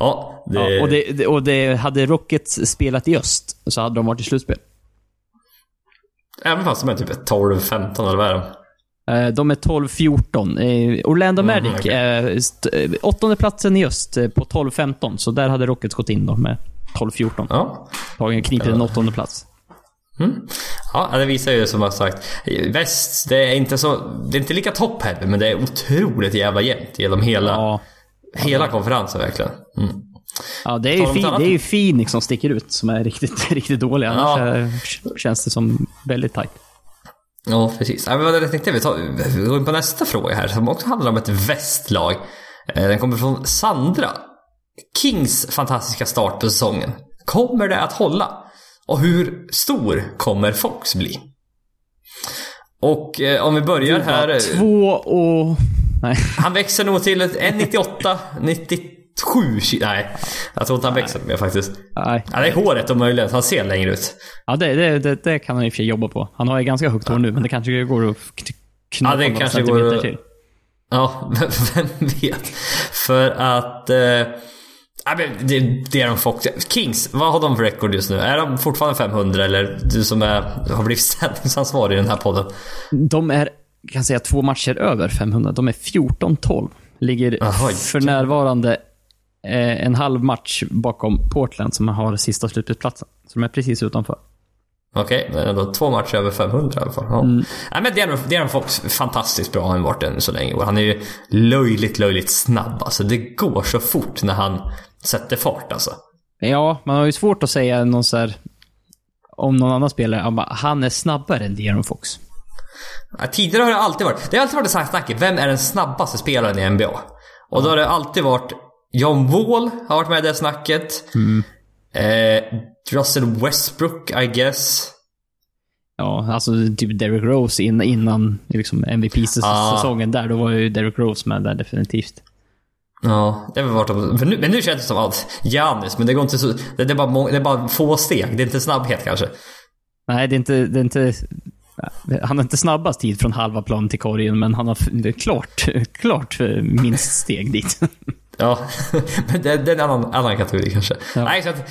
S1: ja, det,
S2: Ja, och, det, det- och det hade Rockets spelat i öst så hade de varit i slutspel.
S1: Även fast de är typ 12-15 eller vad är de?
S2: Eh, De är 12-14. Eh, Orlando
S1: Mm,
S2: Magic st- eh, åttonde platsen i öst på 12-15. Så där hade Rockets gått in då med 12-14.
S1: Ja.
S2: Tagit kniper en åttonde plats.
S1: Mm. Ja, det visar ju som jag sagt. Väst, det är inte så... Det är inte lika top-heavy, men det är otroligt jävla jämnt genom hela,
S2: Ja.
S1: hela konferensen verkligen. Mm.
S2: Ja, det är, ju
S1: Tar de
S2: fi-
S1: ett annat-
S2: det är ju Phoenix som sticker ut, som är riktigt, <laughs> riktigt dåliga. Annars
S1: Ja.
S2: känns det som väldigt tajt.
S1: Ja, precis. Ja, men vad jag tänkte, vi, tar, vi går in på nästa fråga här som också handlar om ett västlag. Eh, Den kommer från Sandra. Kings fantastiska start på säsongen. Kommer det att hålla? Och hur stor kommer Fox bli? Och eh, om vi börjar här.
S2: Två och... Nej.
S1: Han växer nog till ett 1,98, 97 ki- Nej, jag tror inte han växer mer faktiskt.
S2: Nej.
S1: Ja, det är håret och möjligen, han ser längre ut.
S2: Ja, det, det, det, det kan han i och för sig jobba på. Han har ju ganska högt hår nu, men det kanske går att k- knåpa
S1: Ja, det
S2: några
S1: kanske går
S2: centimeter
S1: att-
S2: till.
S1: Ja, <laughs> vem vet? För att... Eh, ja, men det, det är de Fox. Kings, vad har de för record just nu? Är de fortfarande 500 eller du som är, har blivit sändningsansvarig i den här podden?
S2: De är, kan säga, två matcher över 500. De är 14-12. Ligger
S1: Jaha,
S2: för närvarande en halv match bakom Portland som har sista slutspelsplatsen. Så de är precis utanför.
S1: Okej, men ändå två matcher över 500 i alla fall. Ja. Nej, men De'Aaron De'Aaron Fox, fantastiskt bra har han varit än så länge. Och han är ju löjligt, löjligt snabb. Alltså det går så fort när han sätter fart alltså.
S2: Ja, man har ju svårt att säga någon så här, om någon annan spelare, ja, bara, han är snabbare än De'Aaron Fox.
S1: Ja, Tidigare har det alltid varit, det har alltid varit det snacket, vem är den snabbaste spelaren i NBA? Och då har det alltid varit John Wall har varit med i det snacket. Eh, Russell Westbrook, I guess.
S2: Ja, alltså typ Derrick Rose in, innan liksom
S1: Ah.
S2: MVP-säsongen där, då var ju Derrick Rose med där definitivt.
S1: Ja, det har varit de, för nu, Men nu känns det som att Giannis, men det går inte så... Det, det, är bara, må- det är bara få steg, det är inte snabbhet kanske.
S2: Nej, det är inte... Det är inte han har inte snabbast tid från halva plan till korgen, men han har klart, klart minst steg dit. <laughs>
S1: Ja, men <laughs> det, det är en annan, annan kategori kanske.
S2: Ja.
S1: Nej, så att,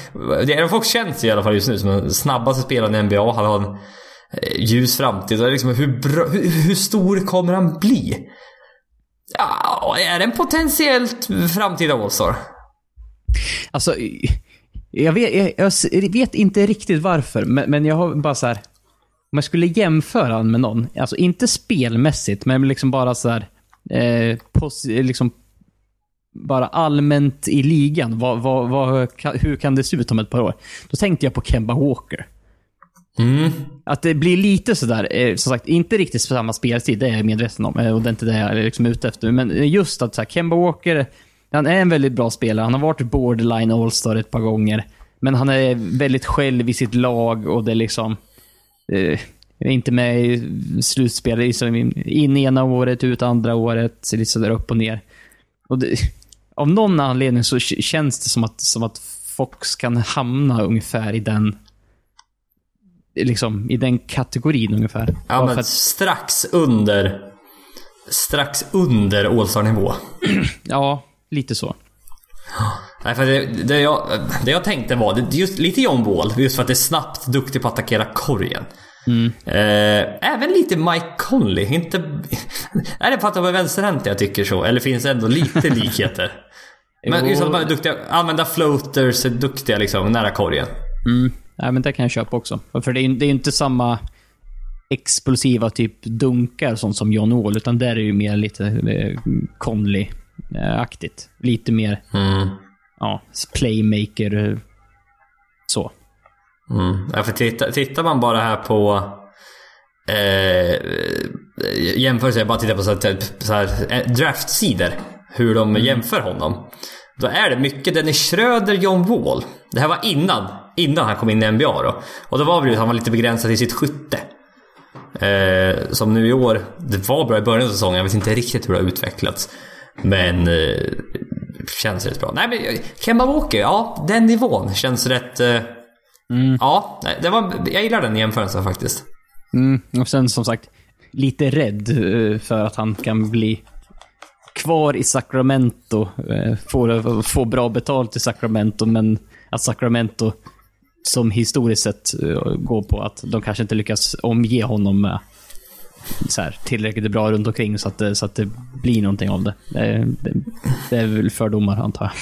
S1: det är Fox känns i alla fall just nu som den snabbaste spelaren i NBA. Han har en eh, ljus framtid. Och liksom, hur, bra, hur, hur stor kommer han bli? Ja, är det en potentiellt framtida All-star?
S2: Alltså, jag vet, jag, jag vet inte riktigt varför, men, men jag har bara så här. Om jag skulle jämföra han med någon, alltså inte spelmässigt, men liksom bara så här, eh, pos, liksom bara allmänt i ligan, vad, vad, vad, hur kan det se ut om ett par år? Då tänkte jag på Kemba Walker.
S1: Mm.
S2: Att det blir lite sådär, eh, som sagt, inte riktigt samma speltid, det är jag medveten om. eh, Och det är inte det jag är liksom ute efter. Men just att så här, Kemba Walker, han är en väldigt bra spelare. Han har varit borderline All-star ett par gånger. Men han är väldigt själv i sitt lag och det är liksom... Eh, inte med i slutspel. Liksom in ena året, ut andra året. Lite sådär upp och ner. Och det, av någon anledning så känns det som att, som att Fox kan hamna ungefär i den liksom, i den kategorin ungefär.
S1: Ja, men
S2: att,
S1: strax under... Strax under All-star-nivå. <clears throat>
S2: ja, lite så.
S1: Nej, för det, det, jag, det jag tänkte var, det, just lite John Wall, just för att det är snabbt, duktig på att attackera korgen. Eh, även lite Mike Conley, inte... <laughs> är det för att de är vänsterhänta jag tycker så? Eller finns det ändå lite <laughs> likheter? Men just att de är duktiga, använda floaters, är duktiga liksom, nära korgen.
S2: Mm. Ja, men det kan jag köpa också. För det är det är inte samma explosiva typ dunkar sånt som John Wall, utan där är det ju mer lite eh, Conley-aktigt. Lite mer,
S1: Mm.
S2: ja, playmaker. eh, Så.
S1: Mm. Ja, för titta, tittar man bara här på eh, jämförelse, jag bara tittar på så här, så här, eh, draftsidor. Hur de jämför honom. Då är det mycket Dennis Schröder, John Wall. Det här var innan, innan han kom in i NBA då. Och då var det han var lite begränsad i sitt skytte. Eh, som nu i år, det var bra i början av säsongen, jag vet inte riktigt hur det har utvecklats. Men eh, känns rätt bra. Nej men Kemba Walker, ja den nivån känns rätt... Eh, Ja, nej, det var, jag gillar den jämförelsen faktiskt.
S2: Mm. Och sen som sagt, lite rädd eh, för att han kan bli kvar i Sacramento. eh, Få, få bra betalt i Sacramento, men att Sacramento som historiskt sett eh, går på att de kanske inte lyckas omge honom med så här, tillräckligt bra runt omkring så att, det, så att det blir någonting av det. Det, det, det är väl fördomar antar jag.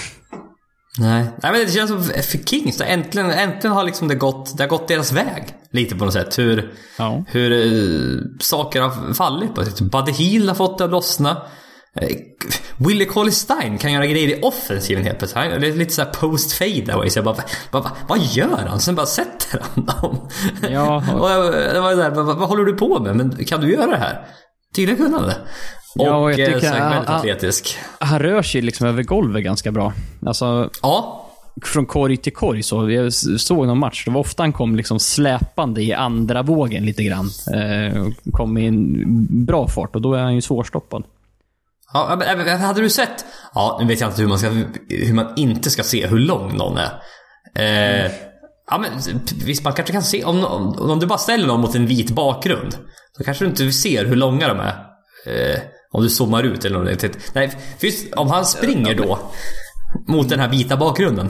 S1: Nej. Nej men det känns som för Kings, äntligen, äntligen har liksom det gått, det har gått deras väg. Lite på något sätt. Hur,
S2: Ja.
S1: hur uh, saker har fallit på. Buddy Hield har fått det att lossna. Eh, Willie Cauley Stein kan göra grejer i offensiven helt plötsligt. Han- Det är lite såhär post fade away. Så jag bara, vad, vad, gör han? Sen bara sätter han dem.
S2: Ja. <laughs>
S1: och jag, det var där, vad, vad håller du på med? Men kan du göra det här? Tydligen kunde han det. Och,
S2: Ja, och jag
S1: eh,
S2: tycker
S1: här, väldigt
S2: han-
S1: atletisk.
S2: Han rör sig liksom över golvet ganska bra. Alltså,
S1: Ja.
S2: från korg till korg så. Jag såg någon match. Det var ofta han kom liksom släpande i andra vågen lite grann. Eh, kom i en bra fart och då är han ju svårstoppad.
S1: Ja, men, men hade du sett... Ja, nu vet jag inte hur man, ska, hur man inte ska se hur lång någon är. Eh, ja, men visst, man kanske kan se... Om, om, om du bara ställer någon mot en vit bakgrund. Så kanske du inte ser hur långa de är. Eh, om du zoomar ut eller något. Nej, just, om han springer då mot den här vita bakgrunden.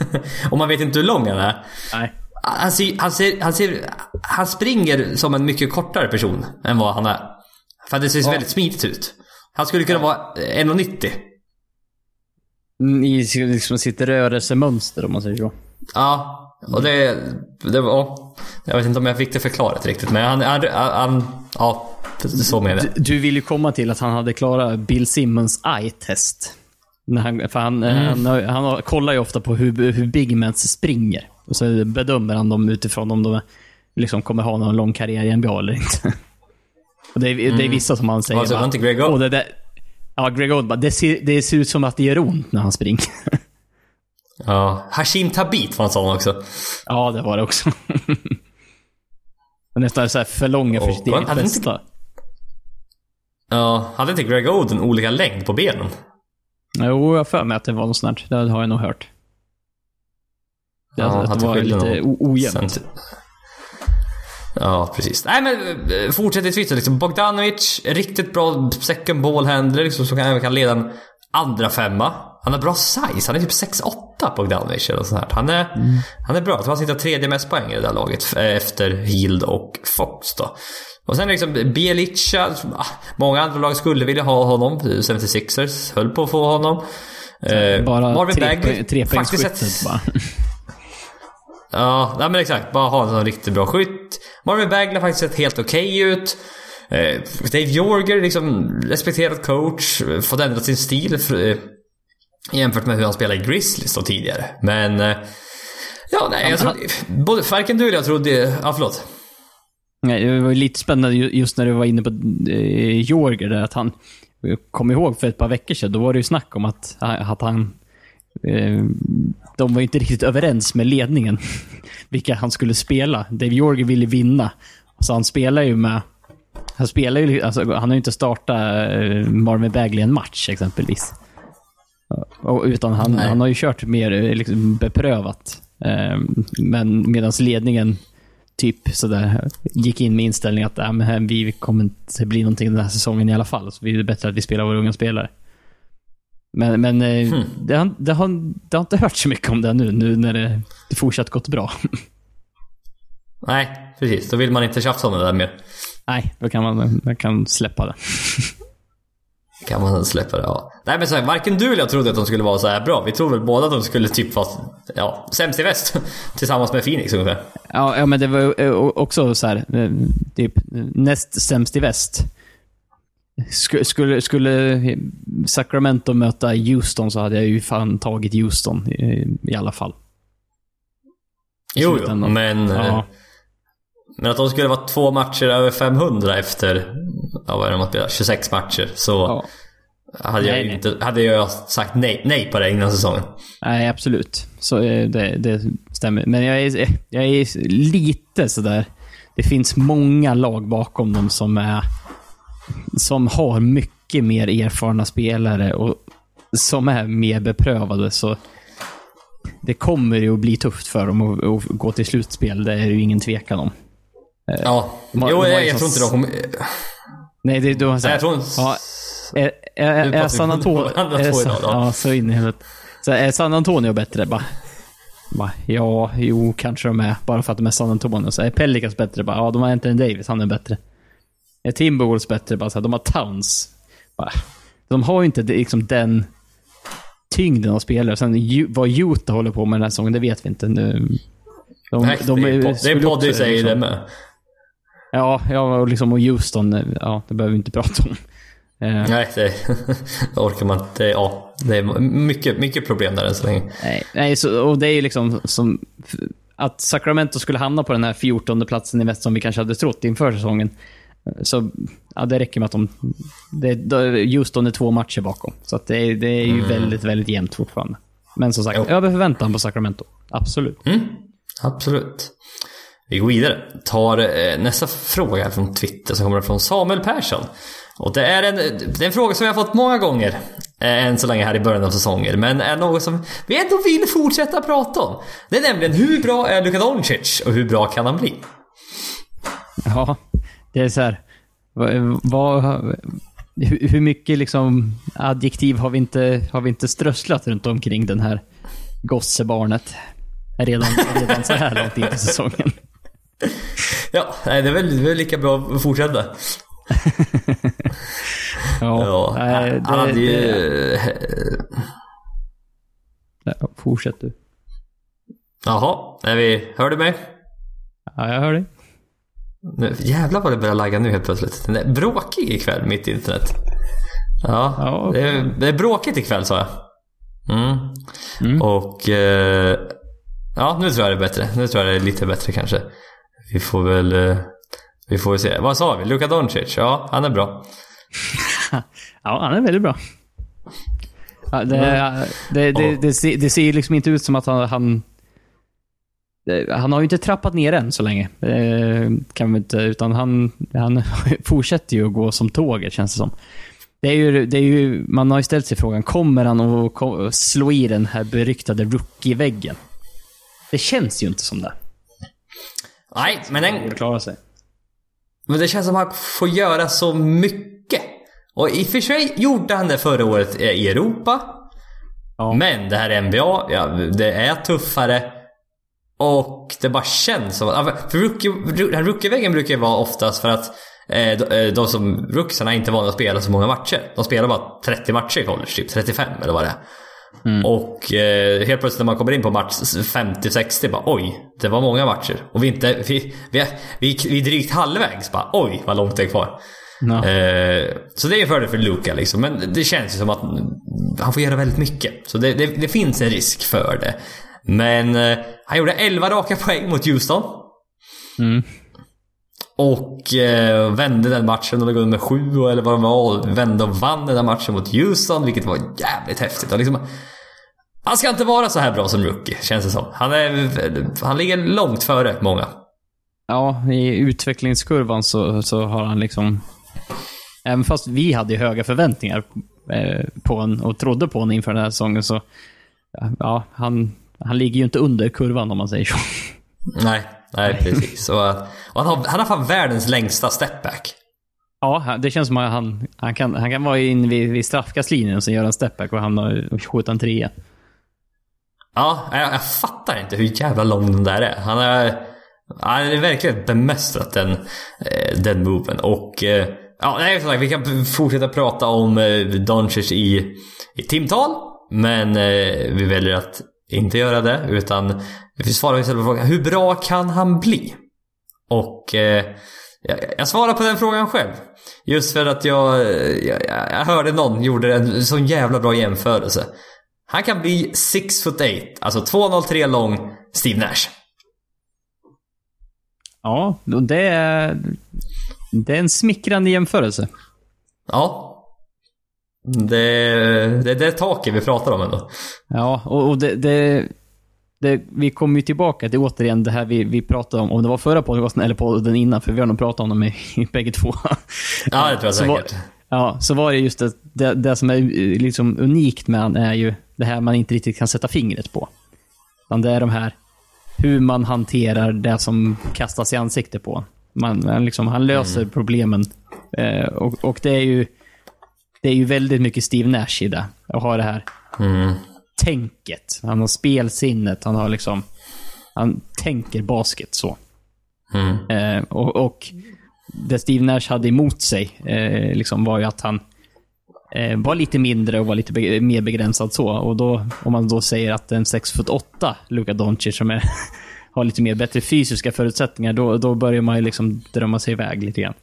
S1: <laughs> och man vet inte hur lång han är.
S2: Nej.
S1: Han, ser, han, ser, han, ser, han springer som en mycket kortare person än vad han är. För det ser väldigt smidigt ut. Han skulle kunna vara 1,90.
S2: Mm, I liksom sitt rörelsemönster om man säger så.
S1: Ja, och det, det var... Jag vet inte om jag fick det förklarat riktigt, men han... han, han ja, så med det.
S2: Du vill ju komma till att han hade klarat Bill Simmons eye-test. När han, för han,
S1: Mm.
S2: han, han kollar ju ofta på hur, hur bigmans springer. Och så bedömer han dem utifrån om de liksom kommer ha någon lång karriär i NBA eller inte. <laughs> Och det, är, det är vissa som han säger
S1: Alltså,
S2: bara,
S1: inte Greg Oden?
S2: "Åh, det där, Ja, Greg Oden bara, det ser, det ser ut som att det gör ont när han springer. <laughs>
S1: Ja. Hashim Tabit var en sån också.
S2: ja, det var det också. <laughs> Nästan så här för långa för sitt eget
S1: inte-
S2: bästa.
S1: Ja, hade inte Greg Oden olika längd på benen?
S2: Jo, jag för mig att det var något sånt. Det har jag nog hört. Det,
S1: Ja,
S2: att det var lite ojämnt.
S1: Ja, precis. Nej men eh, fortsättningsvis så liksom Bogdanovic, riktigt bra second ball handler liksom, som även kan leda en andra femma. Han har bra size, han är typ 6'8 Bogdanovic eller sånt här. Han är, han är bra. Jag tror han sitter tredje mest poäng i det där laget f- efter Hield och Fox då. Och sen liksom Bielica, ah, många andra lag skulle vilja ha honom. 76ers höll på att få honom. Eh,
S2: Bara
S1: Marvin
S2: tre,
S1: Bagley,
S2: poäng- tre
S1: faktiskt
S2: poängsskyttet
S1: ett-
S2: bara. <laughs>
S1: Ja, nej men exakt. Bara ha en sån riktigt bra skytt. Marvin Bagley har faktiskt sett helt okej ut. Eh, Dave Jorger, liksom respekterad coach, eh, fått ändra sin stil för, eh, jämfört med hur han spelade i Grizzlies då tidigare. Men... Eh, ja, nej, jag trodde... Både Farken du och jag trodde... Ja, förlåt.
S2: Nej, det var ju lite spännande ju- just när du var inne på eh, Jorger, där att han kom ihåg för ett par veckor sedan, då var det ju snack om att, att han eh, de var inte riktigt överens med ledningen <laughs> vilka han skulle spela. Dave Jorger ville vinna. Så han spelar ju med... Han spelar ju... Alltså, han har ju inte startat eh, Marvin Bagley en match exempelvis. Och, utan han,
S1: Nej.
S2: han har ju kört mer eh, liksom, beprövat. Eh, men medan ledningen typ sådär gick in med inställningen att äh, men här, vi kommer inte bli någonting den här säsongen i alla fall. Så vi är det bättre att vi spelar våra unga spelare. Men, men eh,
S1: Hmm.
S2: det, har, det, har, det har inte hört så mycket om det nu, nu när det, det fortsatt gått bra. <laughs>
S1: Nej, precis. Då vill man inte tjafsa om det där mer.
S2: Nej, då kan man, man kan släppa det. <laughs>
S1: Kan man släppa det, ja. Nej men så här, varken du eller jag trodde att de skulle vara så här bra. Vi tror väl båda att de skulle typ vara, ja, sämst i väst. <laughs> Tillsammans med Phoenix ungefär.
S2: Ja, ja men det var eh, också så här, eh, typ näst sämst i väst. Skulle, skulle, Sacramento möta Houston så hade jag ju fan tagit Houston i, i alla fall.
S1: Jo, jo, men... eh,
S2: Ja.
S1: Men att de skulle vara två matcher över 500 efter, ja vad är det de spelar, 26 matcher. Så
S2: Ja.
S1: hade, jag
S2: Nej, nej.
S1: inte, hade jag sagt nej, nej på det innan säsongen.
S2: Nej, absolut. Så eh, det, det stämmer. Men jag är, jag är lite sådär... Det finns många lag bakom dem som är... Som har mycket mer erfarna spelare och som är mer beprövade. Så det kommer ju att bli tufft för dem att, att gå till slutspel. Det är ju ingen tvekan om.
S1: Ja,
S2: de har-
S1: jo
S2: de har
S1: jag, jag
S2: liksom
S1: tror inte de kommer...
S2: Nej, det, så
S1: Nej,
S2: här,
S1: jag tror inte...
S2: Ja, är, är, är, San Antonio... ja, så in i helvete. Så är San Antonio bättre? Bara, bara, ja, jo, kanske de är. Bara för att de är San Antonio. Så är Pelicans bättre? Bara, ja, de har Anthony Davis, han är bättre. är Timberwolves bättre? Bara så här, de har Towns. Bara, de har ju inte liksom den tyngden av spelare. Sen vad Utah håller på med den här säsongen, det vet vi inte. Nu, de,
S1: Nej,
S2: de
S1: det är, en podd i sig
S2: liksom-
S1: det med.
S2: Ja, ja och, liksom, och Houston, eh, ja, det behöver vi inte prata om. Eh,
S1: Nej, det, <laughs> det orkar man inte. Ja, det är mycket, mycket problem där än så länge.
S2: Nej, nej så, och det är ju liksom som... Att Sacramento skulle hamna på den här 14 platsen i väst som vi kanske hade trott inför säsongen. Så ja, det räcker med att de... Det, Houston är två matcher bakom. Så att det, är, det är ju väldigt, väldigt jämnt fortfarande. Men som sagt,
S1: Jo.
S2: över förväntan på Sacramento. Absolut.
S1: Mm, absolut. Vi går vidare. Tar eh, nästa fråga från Twitter som kommer från Samuel Persson. Och det är en, det är en fråga som jag har fått många gånger eh, än så länge här i början av säsongen. Men är något som vi ändå vill fortsätta prata om. Det är nämligen hur bra är Luka Doncic och hur bra kan han bli?
S2: Ja, det är så här. Vad, vad, hur, hur mycket liksom adjektiv har vi, inte, har vi inte strösslat runt omkring den här gossebarnet? Redan, redan så här långt in i säsongen.
S1: Ja, nej, det är väl, det är lika bra att fortsätta. <laughs>
S2: Ja,
S1: Ja,
S2: nej, det,
S1: han hade ju...
S2: det, ja, fortsätt du.
S1: Jaha, är vi... Hör du mig?
S2: Ja, jag hör dig.
S1: Nu, jävlar vad det börjar lagga nu helt plötsligt. Den är bråkig ikväll, mitt internet. Ja,
S2: Ja,
S1: det, är, det är bråkigt ikväll sa jag. Mm.
S2: Mm.
S1: Och... Eh, ja, nu tror jag det är bättre. Nu tror jag det är lite bättre kanske. Vi får väl... Eh, vi får väl se. Vad sa vi? Luka Doncic? Ja, han är bra. <laughs>
S2: Ja, han är väldigt bra. Ja, det, det, det,
S1: Ja.
S2: det, ser, det ser ju liksom inte ut som att han... Han, det- han har ju inte trappat ner än så länge. Kan vi inte, utan han, han <laughs> fortsätter ju att gå som tåget, känns det som. Det är ju, det är ju, man har ju ställt sig frågan, kommer han att slå i den här beryktade rookie-väggen? Det känns ju inte som det.
S1: Nej, men den,
S2: Borde klara sig.
S1: Men det känns som att han får göra så mycket. Och i och för sig gjorde han det förra året i Europa.
S2: Ja.
S1: Men det här är NBA, ja, det är tuffare. Och det bara känns som att... För rookie, rookieväggen brukar ju vara oftast för att eh, de, eh, de som rookiesarna är inte vana att spela så många matcher. De spelar bara 30 matcher i college, typ 35 eller vad det är. Och eh, helt plötsligt när man kommer in på match 50-60 bara oj, det var många matcher. Och vi inte, vi, vi, vi, vi är drygt halvvägs bara oj vad långt det är kvar.
S2: Ja.
S1: Eh, så det är en fördel för Luka liksom. Men det känns ju som att han får göra väldigt mycket. Så det, det, det finns en risk för det. Men eh, han gjorde 11 raka poäng mot Houston.
S2: Mm.
S1: Och eh, vände den matchen och låg med sju eller vad det var. Vände och vann den matchen mot Houston, vilket var jävligt häftigt. Och liksom, han ska inte vara så här bra som rookie, känns det som. Han, är, han ligger långt före många.
S2: Ja, i utvecklingskurvan så, så har han liksom... Även fast vi hade höga förväntningar eh, på honom och trodde på honom inför den här säsongen så... Ja, han, han ligger ju inte under kurvan om man säger så.
S1: Nej, nej precis. Och, och han, har, han har fan världens längsta stepback.
S2: Ja, det känns som att han, han, kan, han kan vara in vid, vid straffkastlinjen och sen göra en stepback och hamna och skjuta en trea.
S1: Ja, jag, jag fattar inte hur jävla lång den där är. Han är, han är verkligen bemästrat den, eh, den moven. Och eh, ja, nej, som sagt, vi kan fortsätta prata om eh, Doncic i, i timtal. Men vi väljer att inte göra det. Utan vi svarar istället på frågan, hur bra kan han bli? Och eh, jag, jag svarar på den frågan själv. Just för att jag, jag, jag hörde någon gjorde en sån jävla bra jämförelse. Han kan bli 6 foot 8, alltså 2,03 lång Steve Nash.
S2: Ja, det är, det är en smickrande jämförelse.
S1: Ja. Det, det är det taket vi pratar om ändå.
S2: Ja, och, och det, det, det, vi kommer ju tillbaka till återigen det här vi, vi pratade om, om det var förra podcasten eller podden innan, för vi har nog pratat om dem i, i bägge två.
S1: Ja, det tror jag
S2: Så var-
S1: säkert.
S2: Ja, så var det just det, det, det som är eh, liksom unikt med han är ju det här man inte riktigt kan sätta fingret på. Utan det är de här, hur man hanterar det som kastas i ansiktet på. Man, man liksom, han löser problemen. Eh, och, och det är ju det är ju väldigt mycket Steve Nash i det. Att ha det här
S1: Mm.
S2: tänket. Han har spelsinnet. Han har liksom... Han tänker basket så.
S1: Mm.
S2: Eh, och, och det Steve Nash hade emot sig eh, liksom var ju att han eh, var lite mindre och var lite be mer begränsad så. Och då, om man då säger att en 6 foot 8 Luka Doncic som är, <laughs> har lite mer bättre fysiska förutsättningar, då, då börjar man ju liksom drömma sig iväg lite grann.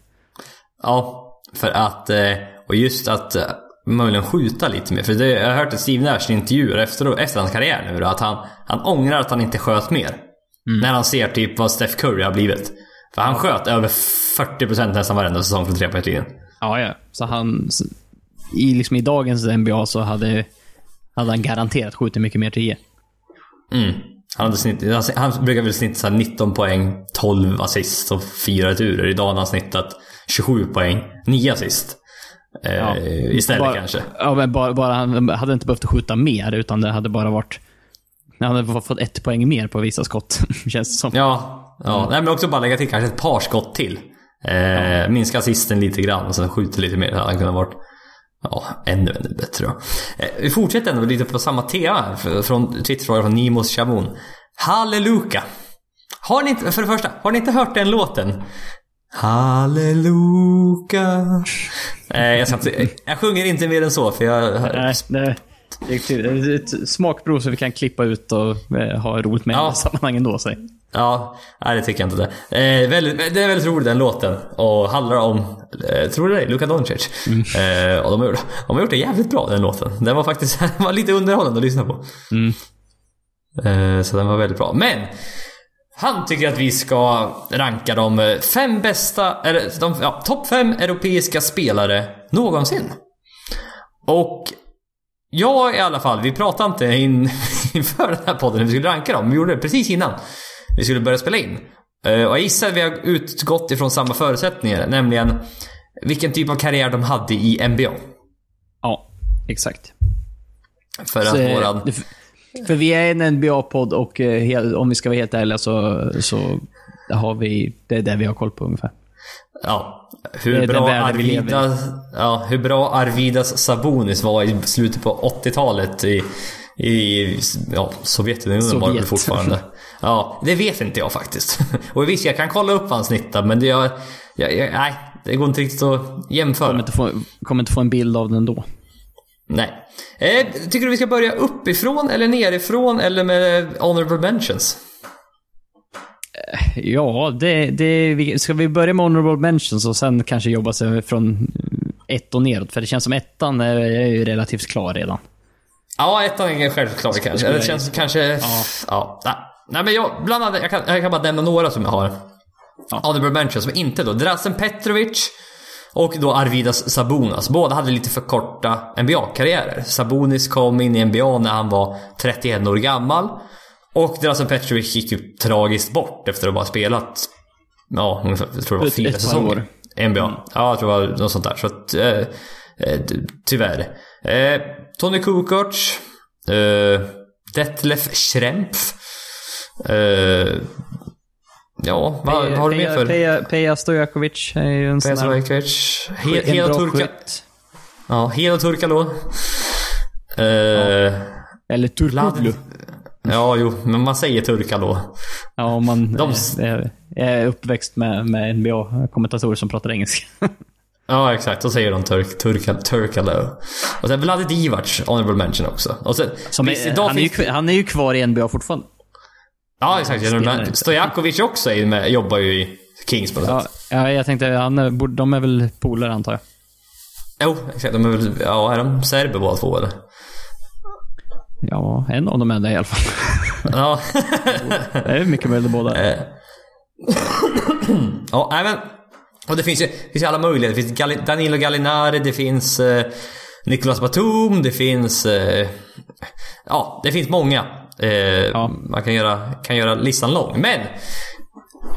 S1: Ja, för att... Och just att eh, möjligen skjuta lite mer. För det, jag har hört att Steve Nash i intervjuer efter, efter hans karriär nu då, att han, han ångrar att han inte sköt mer. När han ser typ vad Steph Curry har blivit. För han sköt över 40% nästan varenda säsong från trepoängslinjen.
S2: Ja, ja. Så han... I, liksom, I dagens NBA så hade, hade han garanterat skjutit mycket mer 10.
S1: Mm. Han, hade snitt, han, han brukar väl snitta så här 19 poäng, 12 assist och 4 returer. Idag har han snittat 27 poäng, 9 assist. Eh,
S2: Ja.
S1: Istället
S2: bara,
S1: kanske.
S2: Ja, men bara, bara, han hade inte behövt skjuta mer, utan det hade bara varit... Han hade fått ett poäng mer på vissa skott, <laughs> känns det som.
S1: Ja, ja. Nej, men också bara lägga till kanske ett par skott till. Eh, Minska assisten lite grann och sen skjuta lite mer. Det hade kunnat varit ja, ännu, ännu bättre då. Eh, vi fortsätter ändå lite på samma tema här. Från Twitterfrågan från Nimos Chabon. Halleluja! Har ni inte, för det första, har ni inte hört den låten? Halleluja. Eh, jag, ska inte, jag sjunger inte mer än så för jag...
S2: Nej, det, det, är ett smakprov så vi kan klippa ut och eh, ha roligt med
S1: Ja.
S2: i sammanhangen då.
S1: Ja, nej det tycker jag inte det. Eh, väldigt, det är väldigt roligt den låten. Och handlar om, eh, tror du det? Luka Doncic. Eh, och de har, gjort, de har gjort det jävligt bra den låten. Den var faktiskt <laughs> var lite underhållande att lyssna på. Eh, så den var väldigt bra. Men! Han tycker att vi ska ranka de eh, fem bästa, eller de, ja, topp fem europeiska spelare någonsin. Och jag i alla fall, vi pratade inte in, <laughs> inför den här podden när vi skulle ranka dem. Vi gjorde det precis innan vi skulle börja spela in. Eh, Och jag gissar att vi har utgått ifrån samma förutsättningar, nämligen vilken typ av karriär de hade i NBA.
S2: Ja, exakt.
S1: För
S2: Så,
S1: att
S2: eh,
S1: våran...
S2: det- För vi är en NBA-podd och eh, om vi ska vara helt ärliga så, så har vi, det är det vi har koll på ungefär.
S1: Ja, hur bra. Arvidas, ja, hur bra Arvidas Sabonis var i slutet på 80-talet i, i ja, Sovjetunionen var det
S2: Sovjet.
S1: fortfarande. Ja, det vet inte jag faktiskt. <laughs> Och visst, jag kan kolla upp vad han snittar, men det, jag, jag, jag, nej, det går inte riktigt att jämföra.
S2: Kommer inte få, kommer inte få en bild av den då.
S1: Nej. Eh, tycker du vi ska börja uppifrån eller nerifrån eller med honorable mentions?
S2: Ja, det, det, ska vi börja med honorable mentions och sen kanske jobba sig från ett och neråt? För det känns som ettan är, är ju relativt klar redan.
S1: Ja, ettan är självklart kanske.
S2: skulle
S1: Det
S2: jag
S1: känns kanske... Ja. ja. nej. Men jag, bland annat, jag kan, jag kan bara nämna några som jag har. Honorable mentions, som inte då. Drazen Petrovic och då Arvidas Sabonas. Båda hade lite för korta NBA-karriärer. Sabonis kom in i NBA när han var 31 år gammal. Och Drazen Petrovic gick ju tragiskt bort efter att bara spelat, ja, ungefär, jag tror det var
S2: Ett-
S1: fyra
S2: ett
S1: säsonger. NBA. Ja, jag tror det var något sånt där. Så att, eh, eh, ty- tyvärr. Eh, Tony Kukoc. Eh, Detlef Schrempf. Eh, ja, vad, vad har du mer för?
S2: Peja, Peja Stojakovic är ju en sån
S1: Peja
S2: här...
S1: Stojkovic.
S2: en
S1: He- Helo
S2: bra
S1: Turka. Ja, Helo Turkalo. Eh,
S2: Eller Turkoglu.
S1: ja, jo, men man säger Turkalo.
S2: Ja, om man
S1: De-
S2: är, är uppväxt med, med NBA-kommentatorer som pratar engelska. <laughs>
S1: Ja, exakt. Då säger de turk, turka, Turkalo. Och sen Vlade Divac, honorable mention också. Och sen,
S2: Som
S1: visst,
S2: är,
S1: idag
S2: han, är ju, han är ju kvar i NBA fortfarande.
S1: Ja, exakt. Stojakovic också är med, jobbar ju i Kings på något
S2: Ja,
S1: sätt.
S2: ja, jag tänkte, han, de är väl polare antar jag.
S1: Jo, exakt. De är väl, ja, är de serber båda två eller?
S2: Ja, en av dem är det i alla fall.
S1: Ja. <laughs>
S2: Det är mycket möjligt båda.
S1: Eh. ja, nej men. Och det finns ju, det finns ju alla möjliga. Det finns Galli- Danilo Gallinari, det finns eh, Nicolas Batum, det finns... Eh, ja, det finns många. Eh, Man kan göra, kan göra listan lång. Men!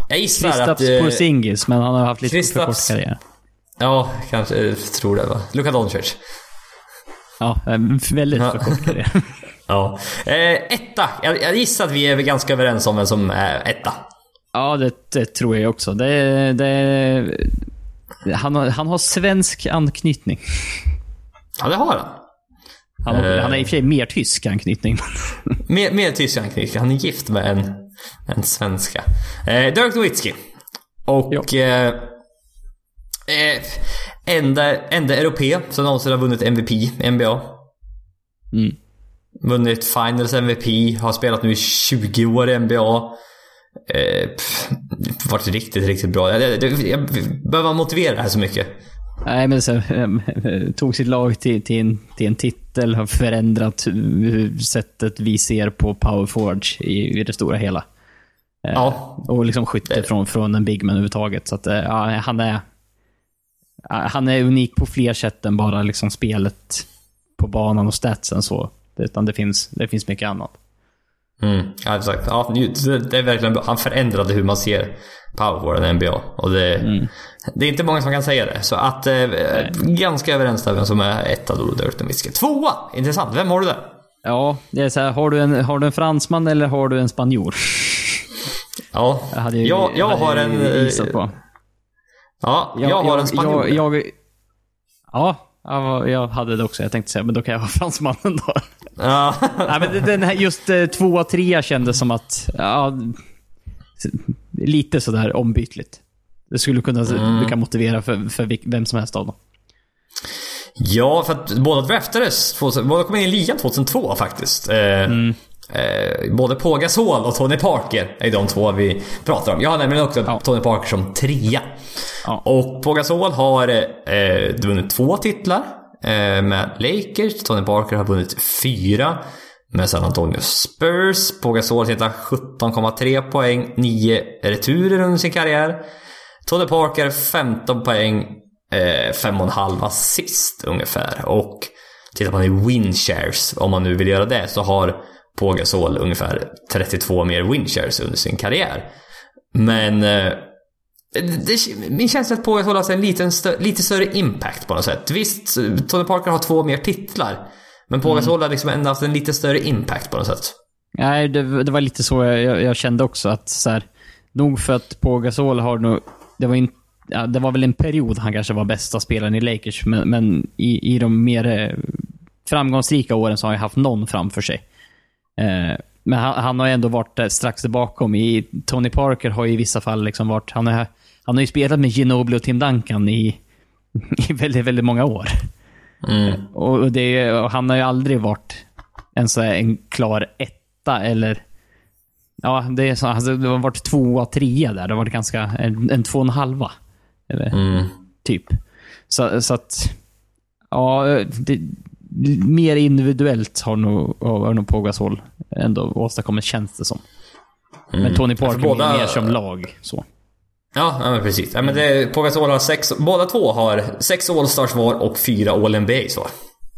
S1: Jag gissar att...
S2: Kristaps
S1: eh,
S2: Porzingis, men han har haft lite för kort
S1: Kristaps-
S2: karriär.
S1: Ja, kanske. Jag tror det va. Luka Doncic.
S2: Ja, eh, väldigt för kort karriär. <laughs>
S1: Ja. Eh, etta. Jag, jag gissar att vi är ganska överens om vem som är etta.
S2: Ja, det, det tror jag också. Det, det, han, har, han har svensk anknytning.
S1: Ja, det har han.
S2: Han har,
S1: Eh.
S2: han har i och för sig mer tysk anknytning. <laughs>
S1: Mer, mer tysk anknytning. Han är gift med en, en svenska. Eh, Dirk Nowitzki. Och... Eh, Eh, enda, enda europe som någonsin har vunnit MVP i NBA.
S2: Mm.
S1: Vunnit Finals MVP, har spelat nu i 20 år i NBA. Eh, pff, varit riktigt, riktigt bra. Jag, jag, jag, behöver man motivera det här så mycket?
S2: Nej, men så, ähm, tog sitt lag till, till, en, till en titel, har förändrat sättet vi ser på Power Forge i, i det stora hela. Eh,
S1: Ja.
S2: Och liksom skytte från, från en bigman överhuvudtaget. Så att, eh, ja, han är... Han är unik på fler sätt än bara liksom spelet på banan och statsen så. Utan det finns, det finns mycket annat.
S1: Mm, ja, exakt. Ja, det, är verkligen. Han förändrade hur man ser powerforwarden i NBA. Och det, det är inte många som kan säga det. Så att, eh, ganska överens där vem som är etta då, Dirk Nowitzki. Tvåa! Intressant. Vem har du där?
S2: Ja, det är så här, har du en, har du en fransman eller har du en spanjor?
S1: Ja,
S2: Jag hade ju,
S1: jag, jag
S2: hade
S1: har en... eh,
S2: gissat på.
S1: Ja, jag, har en spanjor.
S2: Jag, jag, ja, jag, jag hade det också. Jag tänkte säga, men då kan jag ha fransmannen då.
S1: Ja. <laughs>
S2: Nej, men den här, just eh, två och trea kändes som att, ja, lite sådär ombytligt. Det skulle kunna,
S1: Mm.
S2: du kan motivera för, för vem som helst av dem.
S1: Ja, för att båda draftades. 2000 Båda kom in i ligan 2002 faktiskt. Eh, eh, både Pau Gasol och Tony Parker är de två vi pratar om. Jag har nämligen också
S2: Ja.
S1: Tony Parker som trea.
S2: Ja.
S1: Och Pau Gasol har eh, vunnit två titlar eh, Eh, med Lakers. Tony Parker har vunnit fyra med San Antonio Spurs. På Gasol snittar 17,3 poäng, 9 returer under sin karriär. Tony Parker 15 poäng, eh, 5,5 assist ungefär. Och tittar man i win shares, om man nu vill göra det, så har Pau Gasol ungefär 32 mer win shares under sin karriär. Men eh, det, min känsla är att Gasol har en liten stö- lite större impact på något sätt. Visst, Tony Parker har två mer titlar. Men Pau Gasol har liksom ändå haft en lite större impact på något sätt.
S2: Nej, det, det var lite så jag, jag, jag kände också. att så här, Nog för att Pau Gasol har nog... Det var, in, ja, det var väl en period han kanske var bästa spelaren i Lakers, men, men i, i de mer eh, framgångsrika åren så har han haft någon framför sig. Eh, men han, han har ändå varit där strax bakom. I, Tony Parker har ju i vissa fall liksom varit... Han, är, han har ju spelat med Ginobili och Tim Duncan i, i väldigt, väldigt många år.
S1: Mm.
S2: Och, det, och han har ju aldrig varit en, så här, en klar etta eller... Ja, det, är så, alltså, det har varit tvåa, trea där. Det har varit ganska... En, en två och en halva. Eller,
S1: Mm.
S2: Typ. Så, så att... Ja, det, mer individuellt har nog, har nog Pau Gasol ändå åstadkommit, känns det som. Men Tony Parker
S1: båda-
S2: är mer som lag. Så.
S1: Ja, ja men precis. Ja, men det, Pau Gasol har sex, båda två har sex All-Stars var och fyra All-NBA så.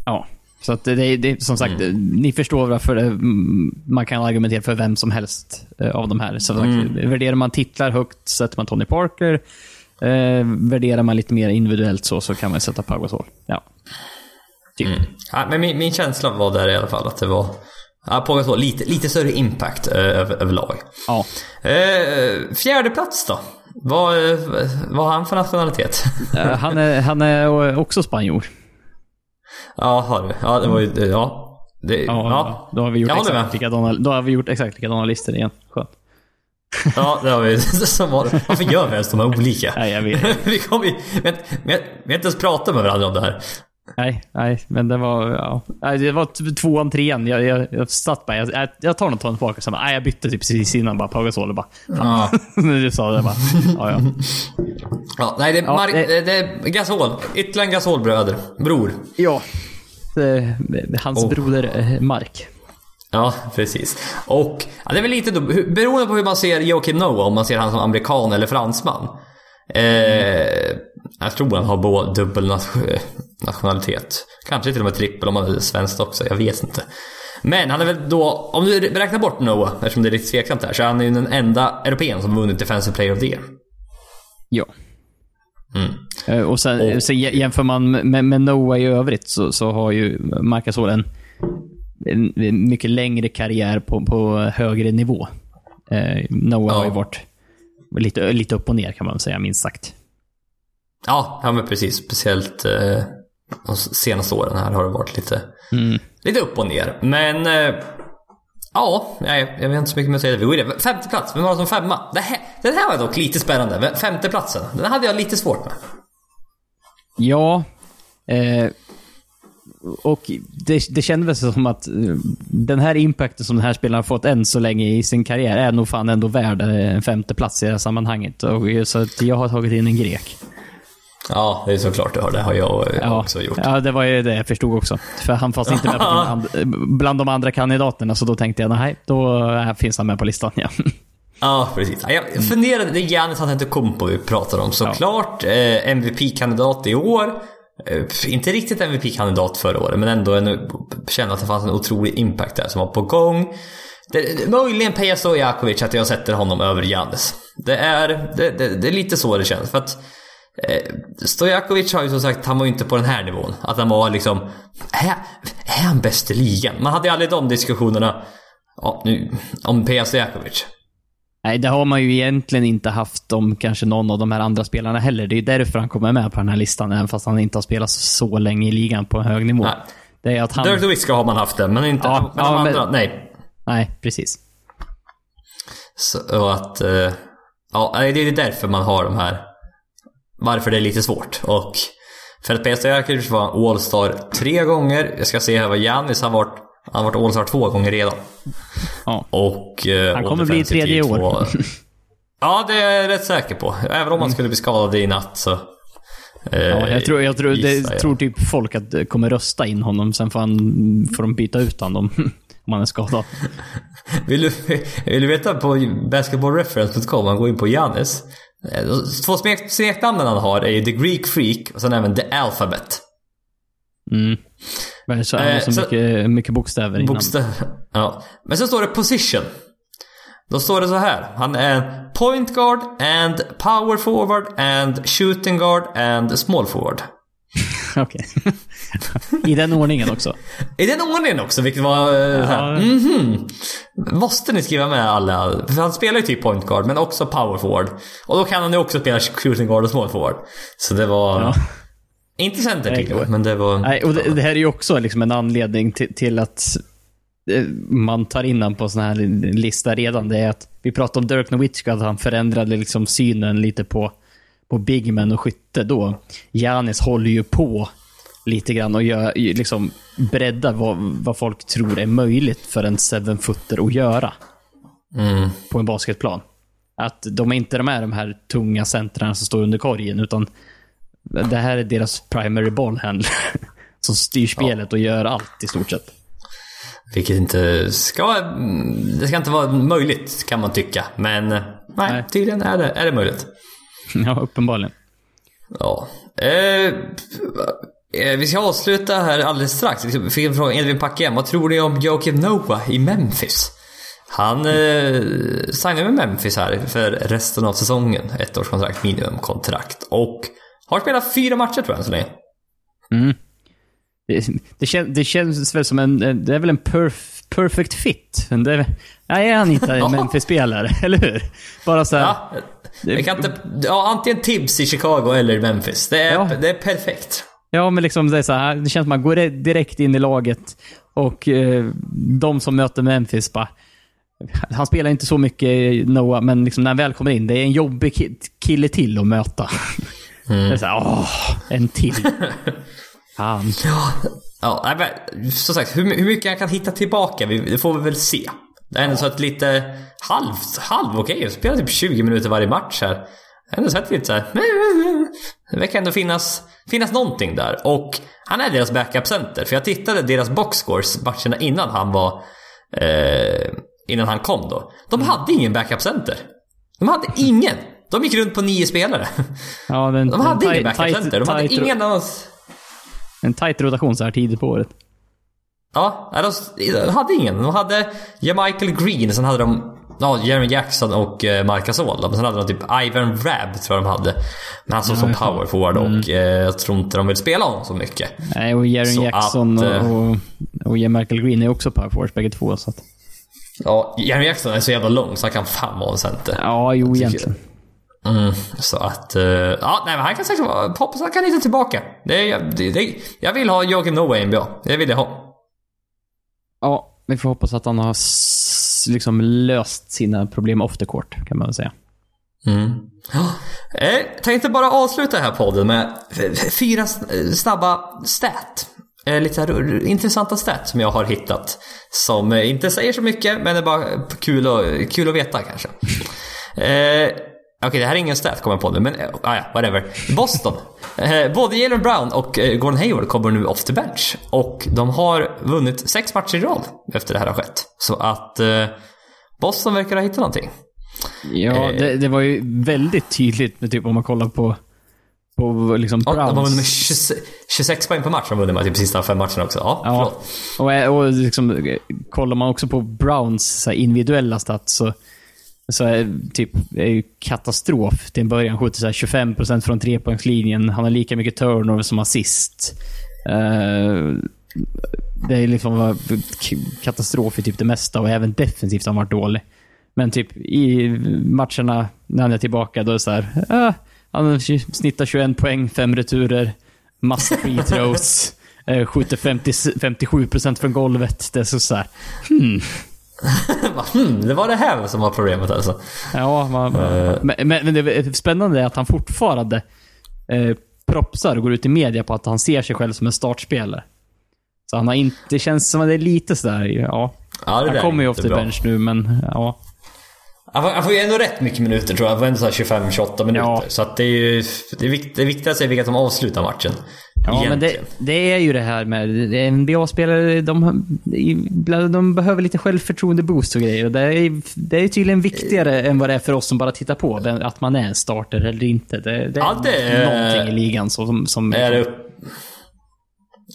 S2: Ja. Så att det, det, som sagt, ni förstår varför det, mm, man kan argumentera för vem som helst eh, av de här. Så sagt, Värderar man titlar högt sätter man Tony Parker. Eh, värderar man lite mer individuellt så, så kan man sätta Pau Gasol. Ja. Typ.
S1: Ja, men min, min känsla var där i alla fall att det var... Ja, Pau Gasol, lite, lite större impact eh, över, överlag.
S2: Ja.
S1: Eh, fjärde plats då? Vad, vad har han för nationalitet?
S2: Eh, han, är, han är också spanjor.
S1: ja, har du. Ja, det var ju... Ja. Det,
S2: Ja,
S1: ja.
S2: Då, har vi gjort
S1: Jag
S2: exakt likadana, då har vi gjort exakt likadana listor igen. Skönt.
S1: Ja, det har vi. <laughs> Som var, varför gör vi ens de här olika?
S2: Nej, jag vet. <laughs>
S1: vi, kom, vi, vi, har- vi, har- vi har inte ens pratat med varandra om det här.
S2: Nej, nej, men det var... Ja. Nej, det var t- tvåan, trean. Jag, jag, jag satt bara... Jag, jag, tar nog Tony Parker. Sen nej, jag bytte typ precis innan. Bara Pau Gasol. och Bara,
S1: Ja. <laughs>
S2: När du sa det bara, ja, ja. <laughs>
S1: Ja, nej, det är,
S2: Ja, det-
S1: det... är Gasol. Ytterligare en Gasol-bröder. Bror.
S2: Ja. Hans
S1: Oh.
S2: broder eh, Mark.
S1: Ja, precis. Och ja, det är väl lite då, beroende på hur man ser Joakim Noah, om man ser han som amerikan eller fransman. Eh, jag tror han har både dubbel nation- nationalitet. Kanske till och med trippel om han är svensk också, jag vet inte. Men han är väl då, om du räknar bort Noah, eftersom det är lite tveksamt här, så är han ju den enda europeen som vunnit Defensive Player of the Year.
S2: Ja.
S1: Mm.
S2: Eh, Och sen,
S1: Och-
S2: sen jä- jämför man med, med Noah i övrigt så, så har ju Marc Gasol en, en, en mycket längre karriär på, på högre nivå. Eh, Noah
S1: Ja.
S2: har ju varit lite, lite upp och ner kan man säga, minst sagt.
S1: Ja, ja men precis. Speciellt eh, de senaste åren här har det varit lite,
S2: Mm.
S1: lite upp och ner. Men eh, ja, nej, jag vet inte så mycket mer att säga. Vi går vidare. Femte plats, vem var det som femma? Det här, den här var dock lite spännande. Femte platsen, den hade jag lite svårt med.
S2: Ja. Eh, och det, det kändes som att eh, den här impacten som den här spelaren har fått än så länge i sin karriär är nog fan ändå värd en femte plats i det här sammanhanget. Och, så att jag har tagit in en grek.
S1: Ja, det är såklart du har. Det har jag
S2: Ja,
S1: också gjort.
S2: ja, det var ju det jag förstod också. För han fanns inte med på de <laughs> and- bland de andra kandidaterna, så då tänkte jag nej, då eh, finns han med på listan. Ja. <laughs>
S1: Ja, precis. Ja, Jag funderade, det är Giannis Antetokounmpo vi pratar om såklart. Eh, MVP-kandidat i år. Eh, inte riktigt MVP-kandidat förra året, men ändå en, kände att det fanns en otrolig impact där som var på gång. Det, möjligen Peja Stojakovic att jag sätter honom över Giannis. Det är, det, det, det är lite så det känns. För att Stojakovic har ju som sagt, han var ju inte på den här nivån. Att han var liksom, är, är han bäst i ligan? Man hade ju aldrig de diskussionerna ja, nu, om Peja Stojakovic.
S2: Nej, det har man ju egentligen inte haft om kanske någon av de här andra spelarna heller. Det är ju därför han kommer med på den här listan, även fast han inte har spelat så länge i ligan på en hög nivå.
S1: Nej.
S2: Det är att han...
S1: Dirk har man haft det, men inte
S2: Ja,
S1: men de
S2: ja, men-
S1: andra. Nej.
S2: Nej, precis.
S1: Så och att... eh, Ja, det är därför man har de här... Varför det är lite svårt. Och för att Peja Stojakovic var All-Star tre gånger. Jag ska se här vad Giannis har varit. Han har varit All-Star två gånger redan.
S2: Ja.
S1: Och... eh,
S2: Han kommer bli
S1: 53
S2: tredje i år.
S1: var- <laughs> Ja, det är jag rätt säker på. Även om han skulle bli skadad i natt så... eh,
S2: Ja, jag tror, jag tror, det,
S1: gissar jag.
S2: tror typ folk att det kommer rösta in honom, sen får, han, får de byta ut honom <laughs> om han är skadad. <laughs>
S1: Vill du, vill du veta på basketballreference.com, man går in på Giannis. Eh, Två smek, smeknamnen han har är ju The Greek Freak och sen även The Alphabet.
S2: Mm. Men så är det
S1: Eh,
S2: så,
S1: så-
S2: mycket, mycket bokstäver innan.
S1: Bokstäver. Ja. Men så står det position. Då står det så här. Han är point guard and power forward and shooting guard and small forward. <laughs>
S2: Okej. I den ordningen också.
S1: I den ordningen också, vilket var... eh, så här,
S2: Ja.
S1: mhm. Måste ni skriva med alla? För han spelar ju typ point guard, men också power forward. Och då kan han ju också spela shooting guard och small forward. Så det var...
S2: Ja.
S1: Inte center
S2: Nej,
S1: tydligen, men det var...
S2: Nej, och det, det här är ju också liksom en anledning till, till att eh, man tar in honom på sån här lista redan. Det är att vi pratade om Dirk Nowitzki, att han förändrade liksom synen lite på, på bigmen och skytte då. Janis håller ju på lite grann och gör, liksom breddar vad, vad folk tror är möjligt för en seven-footer att göra
S1: Mm.
S2: på en basketplan. Att de är inte de är de här tunga centrarna som står under korgen, utan det här är deras primary ballhandler. <laughs> Som styr spelet och gör allt i stort sett.
S1: Vilket inte ska... Det ska inte vara möjligt, kan man tycka. Men nej,
S2: Nej.
S1: tydligen är det, är det möjligt. <laughs>
S2: Ja, uppenbarligen.
S1: Ja. Eh, eh, vi ska avsluta här alldeles strax. Vi fick en fråga Edvin Packem. Vad tror ni om Joakim Noah i Memphis? Han eh, signade med Memphis här för resten av säsongen. Ett års kontrakt, minimumkontrakt. Och har spelat fyra matcher tror jag än så länge.
S2: Mm. Det, det, kän, det känns väl som en... Det är väl en perf, perfect fit. Det, nej, är han inte en Memphis-spelare? <laughs> Eller hur? Bara så här,
S1: Ja, jag kan inte, ja, antingen Tibbs i Chicago eller Memphis. Det är,
S2: Ja.
S1: det är perfekt.
S2: Ja, men liksom det är så här, det känns som att man går direkt in i laget och eh, de som möter Memphis bara... Han spelar inte så mycket Noah, men liksom när han väl kommer in, det är en jobbig ki- kille till att möta. Det är så här, åh, en till. <laughs> Fan.
S1: Ja, nej, men, som sagt, hur, hur mycket jag kan hitta tillbaka, det får vi väl se. Det är ändå så att lite halvt, halv okej, jag spelar typ 20 minuter varje match här. Ändå sett lite så här. Det verkar ändå finnas, finnas någonting där. Och han är deras backup-center. För jag tittade deras boxscores matcherna innan han var... Eh, innan han kom då. De hade ingen backup-center. De hade ingen. De gick runt på nio spelare.
S2: Ja, det är en,
S1: De hade
S2: en
S1: ingen backup-center. De hade ingen annans...
S2: En tight rotation så här tidigt på året.
S1: Ja, de, de hade ingen. De hade Michael Green, sen hade de ja, Jeremy Jackson och eh, Marc Gasol. Men sen hade de typ Ivan Rabb, tror jag de hade. Men han såg som power forward och eh, jag tror inte de vill spela honom så mycket.
S2: Nej, och
S1: Så
S2: Jackson
S1: att, eh,
S2: och, och, och. Michael Green är också power forwards bägge två. Så att,
S1: Ja, Jeremy Jackson är så jävla lång så han kan fan vara en center.
S2: ja, jo egentligen.
S1: Mm, så att... eh, ja, nej men han kan säkert vara... Han kan hitta tillbaka. Det, det, det, jag vill ha Joakim Noah i NBA. Det vill jag ha.
S2: Ja, vi får hoppas att han har liksom löst sina problem off the court, kan man väl säga.
S1: Mm. Jag tänkte bara avsluta den här podden med fyra snabba stat. Lite här intressanta stat som jag har hittat. Som inte säger så mycket men det är bara kul, och, kul att veta kanske. Okej, okay, det här är ingen stat kommer jag på nu, men ah, ja, whatever. Boston. <laughs> eh, både Jalen Brown och eh, Gordon Hayward kommer nu off the bench. Och de har vunnit sex matcher i rad efter det här har skett. Så att eh, Boston verkar ha hittat någonting.
S2: Ja, eh, det, det, var ju väldigt tydligt med typ om man kollar på på liksom
S1: Browns. Ja, de har vunnit med 26, 26 poäng per match. De har vunnit med typ sista fem matcherna också. Ja, ja.
S2: Och, eh, och liksom, kollar man också på Browns individuella stats så så är, typ, är ju katastrof till en början. Skjuter så 25% från trepoängslinjen. Han har lika mycket turnover som assist. Uh, det är liksom katastrof i typ det mesta och även defensivt har han varit dålig. Men typ i matcherna när han är tillbaka, då är det så här, uh, Han snittar 21 poäng, fem returer, massa free throws, uh, <laughs> skjuter 50, 57% från golvet. Det är så, så här, hmm. <laughs>
S1: hmm, det var det här som var problemet alltså.
S2: Ja, man, uh. men, men, det spännande är att han fortfarande eh, propsar och går ut i media på att han ser sig själv som en startspelare. Så han har inte... Det känns som att det är lite sådär, ja. ja han kommer ju off the bench nu, men ja.
S1: Han får, ju ändå rätt mycket minuter tror jag. Han får ändå 25-28 minuter. Ja. Så att det är ju... Det, är vikt, det viktigaste är vilka som avslutar matchen.
S2: Ja, Egentligen. men det, det, är ju det här med NBA-spelare, de, de behöver lite självförtroende-boost och grejer. Och det, är, det är tydligen viktigare än vad det är för oss som bara tittar på. Att man är en starter eller inte. Det, det är, ja, det någonting i ligan som... som
S1: är det,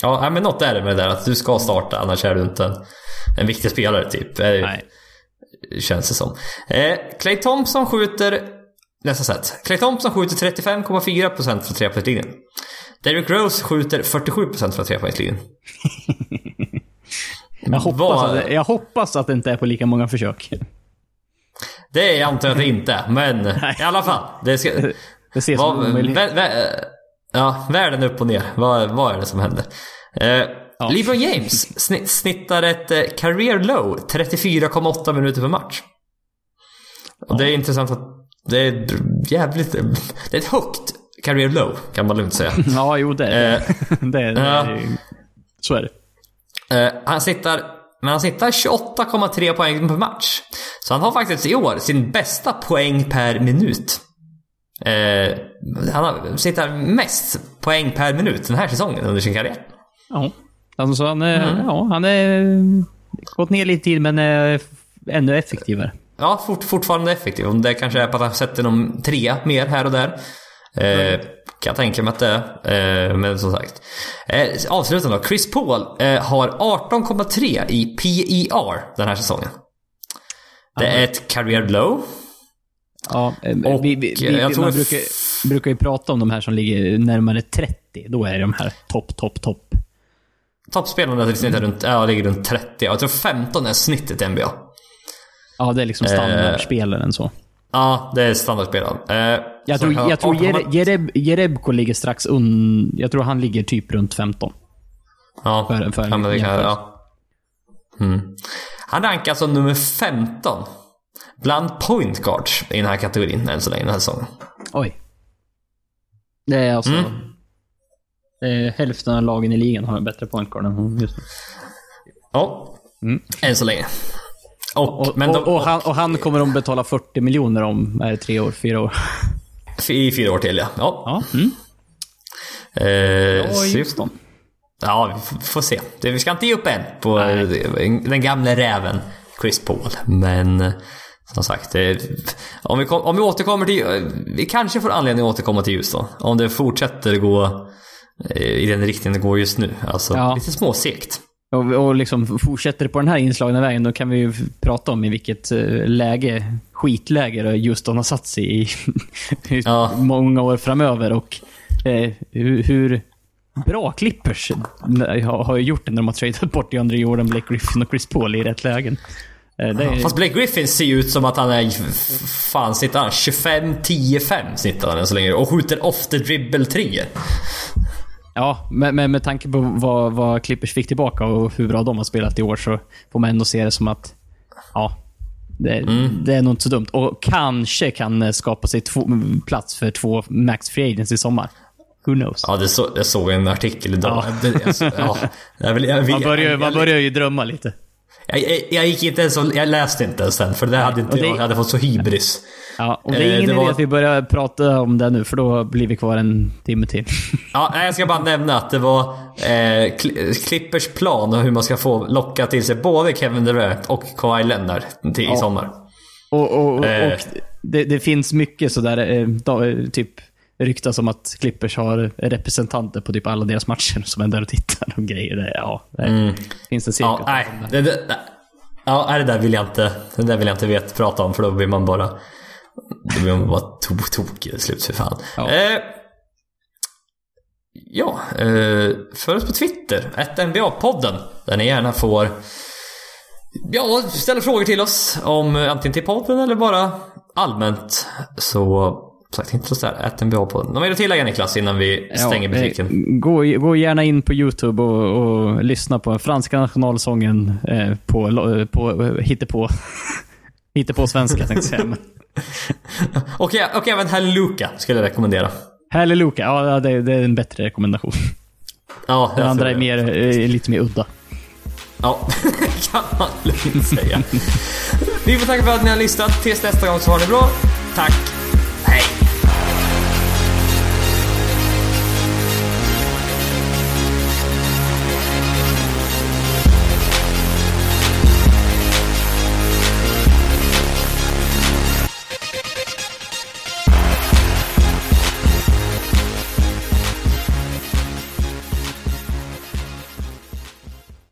S1: ja, men något är det med det där. Att du ska starta, annars är du inte en, en viktig spelare typ. Nej. Känns det som. Eh, Clay Thompson skjuter... Nästa set. Clay Thompson skjuter 35,4% från trepoängslinjen. Derrick Rose skjuter 47% från trepoängslinjen. <laughs>
S2: jag, hoppas att, jag hoppas att det inte är på lika många försök.
S1: Det är antar jag att det inte är, men <laughs> i alla fall. Det, ska, det ses som omöjligt. Ja, världen upp och ner. Vad, vad är det som händer? Eh, Ja. LeBron James snittar ett eh, career low 34,8 minuter per match. Och det är intressant att det är jävligt... Det är ett högt career low, kan man lugnt säga. <laughs>
S2: ja, jo det är det. <laughs> det, är, det är, så är
S1: det. Eh, han sitter... Men han sitter 28,3 poäng per match. Så han har faktiskt i år sin bästa poäng per minut. Eh, han har, sitter mest poäng per minut den här säsongen under sin karriär.
S2: Ja. Alltså, han, är, mm. ja, han är gått ner lite tid men är ännu effektivare.
S1: Ja, fort, fortfarande effektiv. Om det kanske är på att han sätter någon trea mer här och där. Eh, kan jag tänka mig att det är. Eh, men som sagt. Eh, avslutande då. Chris Paul eh, har 18,3 i PER den här säsongen. Det är ett career low.
S2: Ja, eh, och, vi, vi, vi, man brukar, brukar ju prata om de här som ligger närmare 30. Då är de här topp, topp, topp.
S1: Toppspelarna runt, ja, ligger runt 30. Jag tror 15 är snittet i NBA.
S2: Ja, det är liksom standardspelaren eh, så.
S1: Ja, det är standardspelaren. Eh,
S2: jag tror, jag, jag tror Jereb, Jereb, Jerebko ligger strax un... Jag tror han ligger typ runt 15.
S1: Ja, för, för men det kan, ja. Mm. Han rankas som nummer 15 bland point guards i den här kategorin än så länge den här säsongen.
S2: Oj. Det är alltså... Mm. Eh, hälften av lagen i ligan har en bättre pointguard än hon just nu.
S1: Ja, mm. än så länge.
S2: Och, och, men de, och, och, han, och han kommer de betala 40 miljoner om, är det tre år, fyra år?
S1: I fyra år till ja. Ja.
S2: ja. Mm.
S1: Eh, Houston. Ja, vi får se. Vi ska inte ge upp än på Nej. den gamla räven Chris Paul. Men som sagt, om, vi kom, om vi återkommer till... Vi kanske får anledning att återkomma till Houston. Om det fortsätter gå Eh, i den riktningen det går just nu. Alltså ja. lite småsegt.
S2: Och, och liksom fortsätter på den här inslagna vägen, då kan vi ju prata om i vilket eh, läge, skitläge just har satt sig i <laughs> ja. många år framöver. Och eh, hur, hur, bra Clippers har, har gjort det när de har tradat bort DeAndre Jordan, Blake Griffin och Chris Paul i rätt lägen.
S1: Eh, är... Fast Blake Griffin ser ju ut som att han är... Fan, sitter han 25-10-5 snittar han än så länge. Och skjuter off the dribble 3
S2: Ja, men med, med tanke på vad, vad Clippers fick tillbaka och hur bra de har spelat i år så får man ändå se det som att... Ja. Det, mm. det, är nog inte så dumt. Och kanske kan skapa sig två, plats för två Max Free Agents i sommar. Who knows?
S1: Ja, det så, jag såg en artikel idag. Ja. Det, alltså, ja, <laughs>
S2: jag vill, jag vill, man, börjar, man börjar ju drömma lite.
S1: Jag, jag, jag, gick inte ens och, jag läste inte ens den, för det hade inte det, jag. hade fått så hybris.
S2: Ja, och det är ingen eh, det idé var... att vi börjar prata om det nu, för då blir vi kvar en timme till. <laughs>
S1: ja, jag ska bara nämna att det var eh, Clippers plan och hur man ska få locka till sig både Kevin Durant och Kawhi Leonard till, ja. i sommar.
S2: Och, och, eh. och det, det, finns mycket sådär, eh, typ ryktas om att Clippers har representanter på typ alla deras matcher som är där och tittar och grejer. Det, ja, det mm. finns det cirka.
S1: Ja, nej, det, det, ja, det där vill jag inte, det där vill jag inte vet, prata om för då blir man bara då blir man bara tok, tokig till slut för fan. Ja. Eh, ja, eh, för oss på Twitter, NBA-podden, där ni gärna får ja, ställa frågor till oss om antingen till podden eller bara allmänt. Så sagt, inte så där. På. Något mer att tillägga Niklas innan vi stänger ja, butiken?
S2: Eh, gå, gå gärna in på YouTube och, och lyssna på franska nationalsången eh, på, på hittepå. hittepå <laughs> svenska tänkte jag säga.
S1: och, och även Halleluja skulle jag rekommendera.
S2: Halleluja, ja det, det är en bättre rekommendation.
S1: Ja,
S2: Den andra är mer, är lite mer udda.
S1: Ja, <laughs> kan man lugnt säga. Vi får tacka för att ni har lyssnat. Tills nästa gång så har ni bra. Tack. Hey.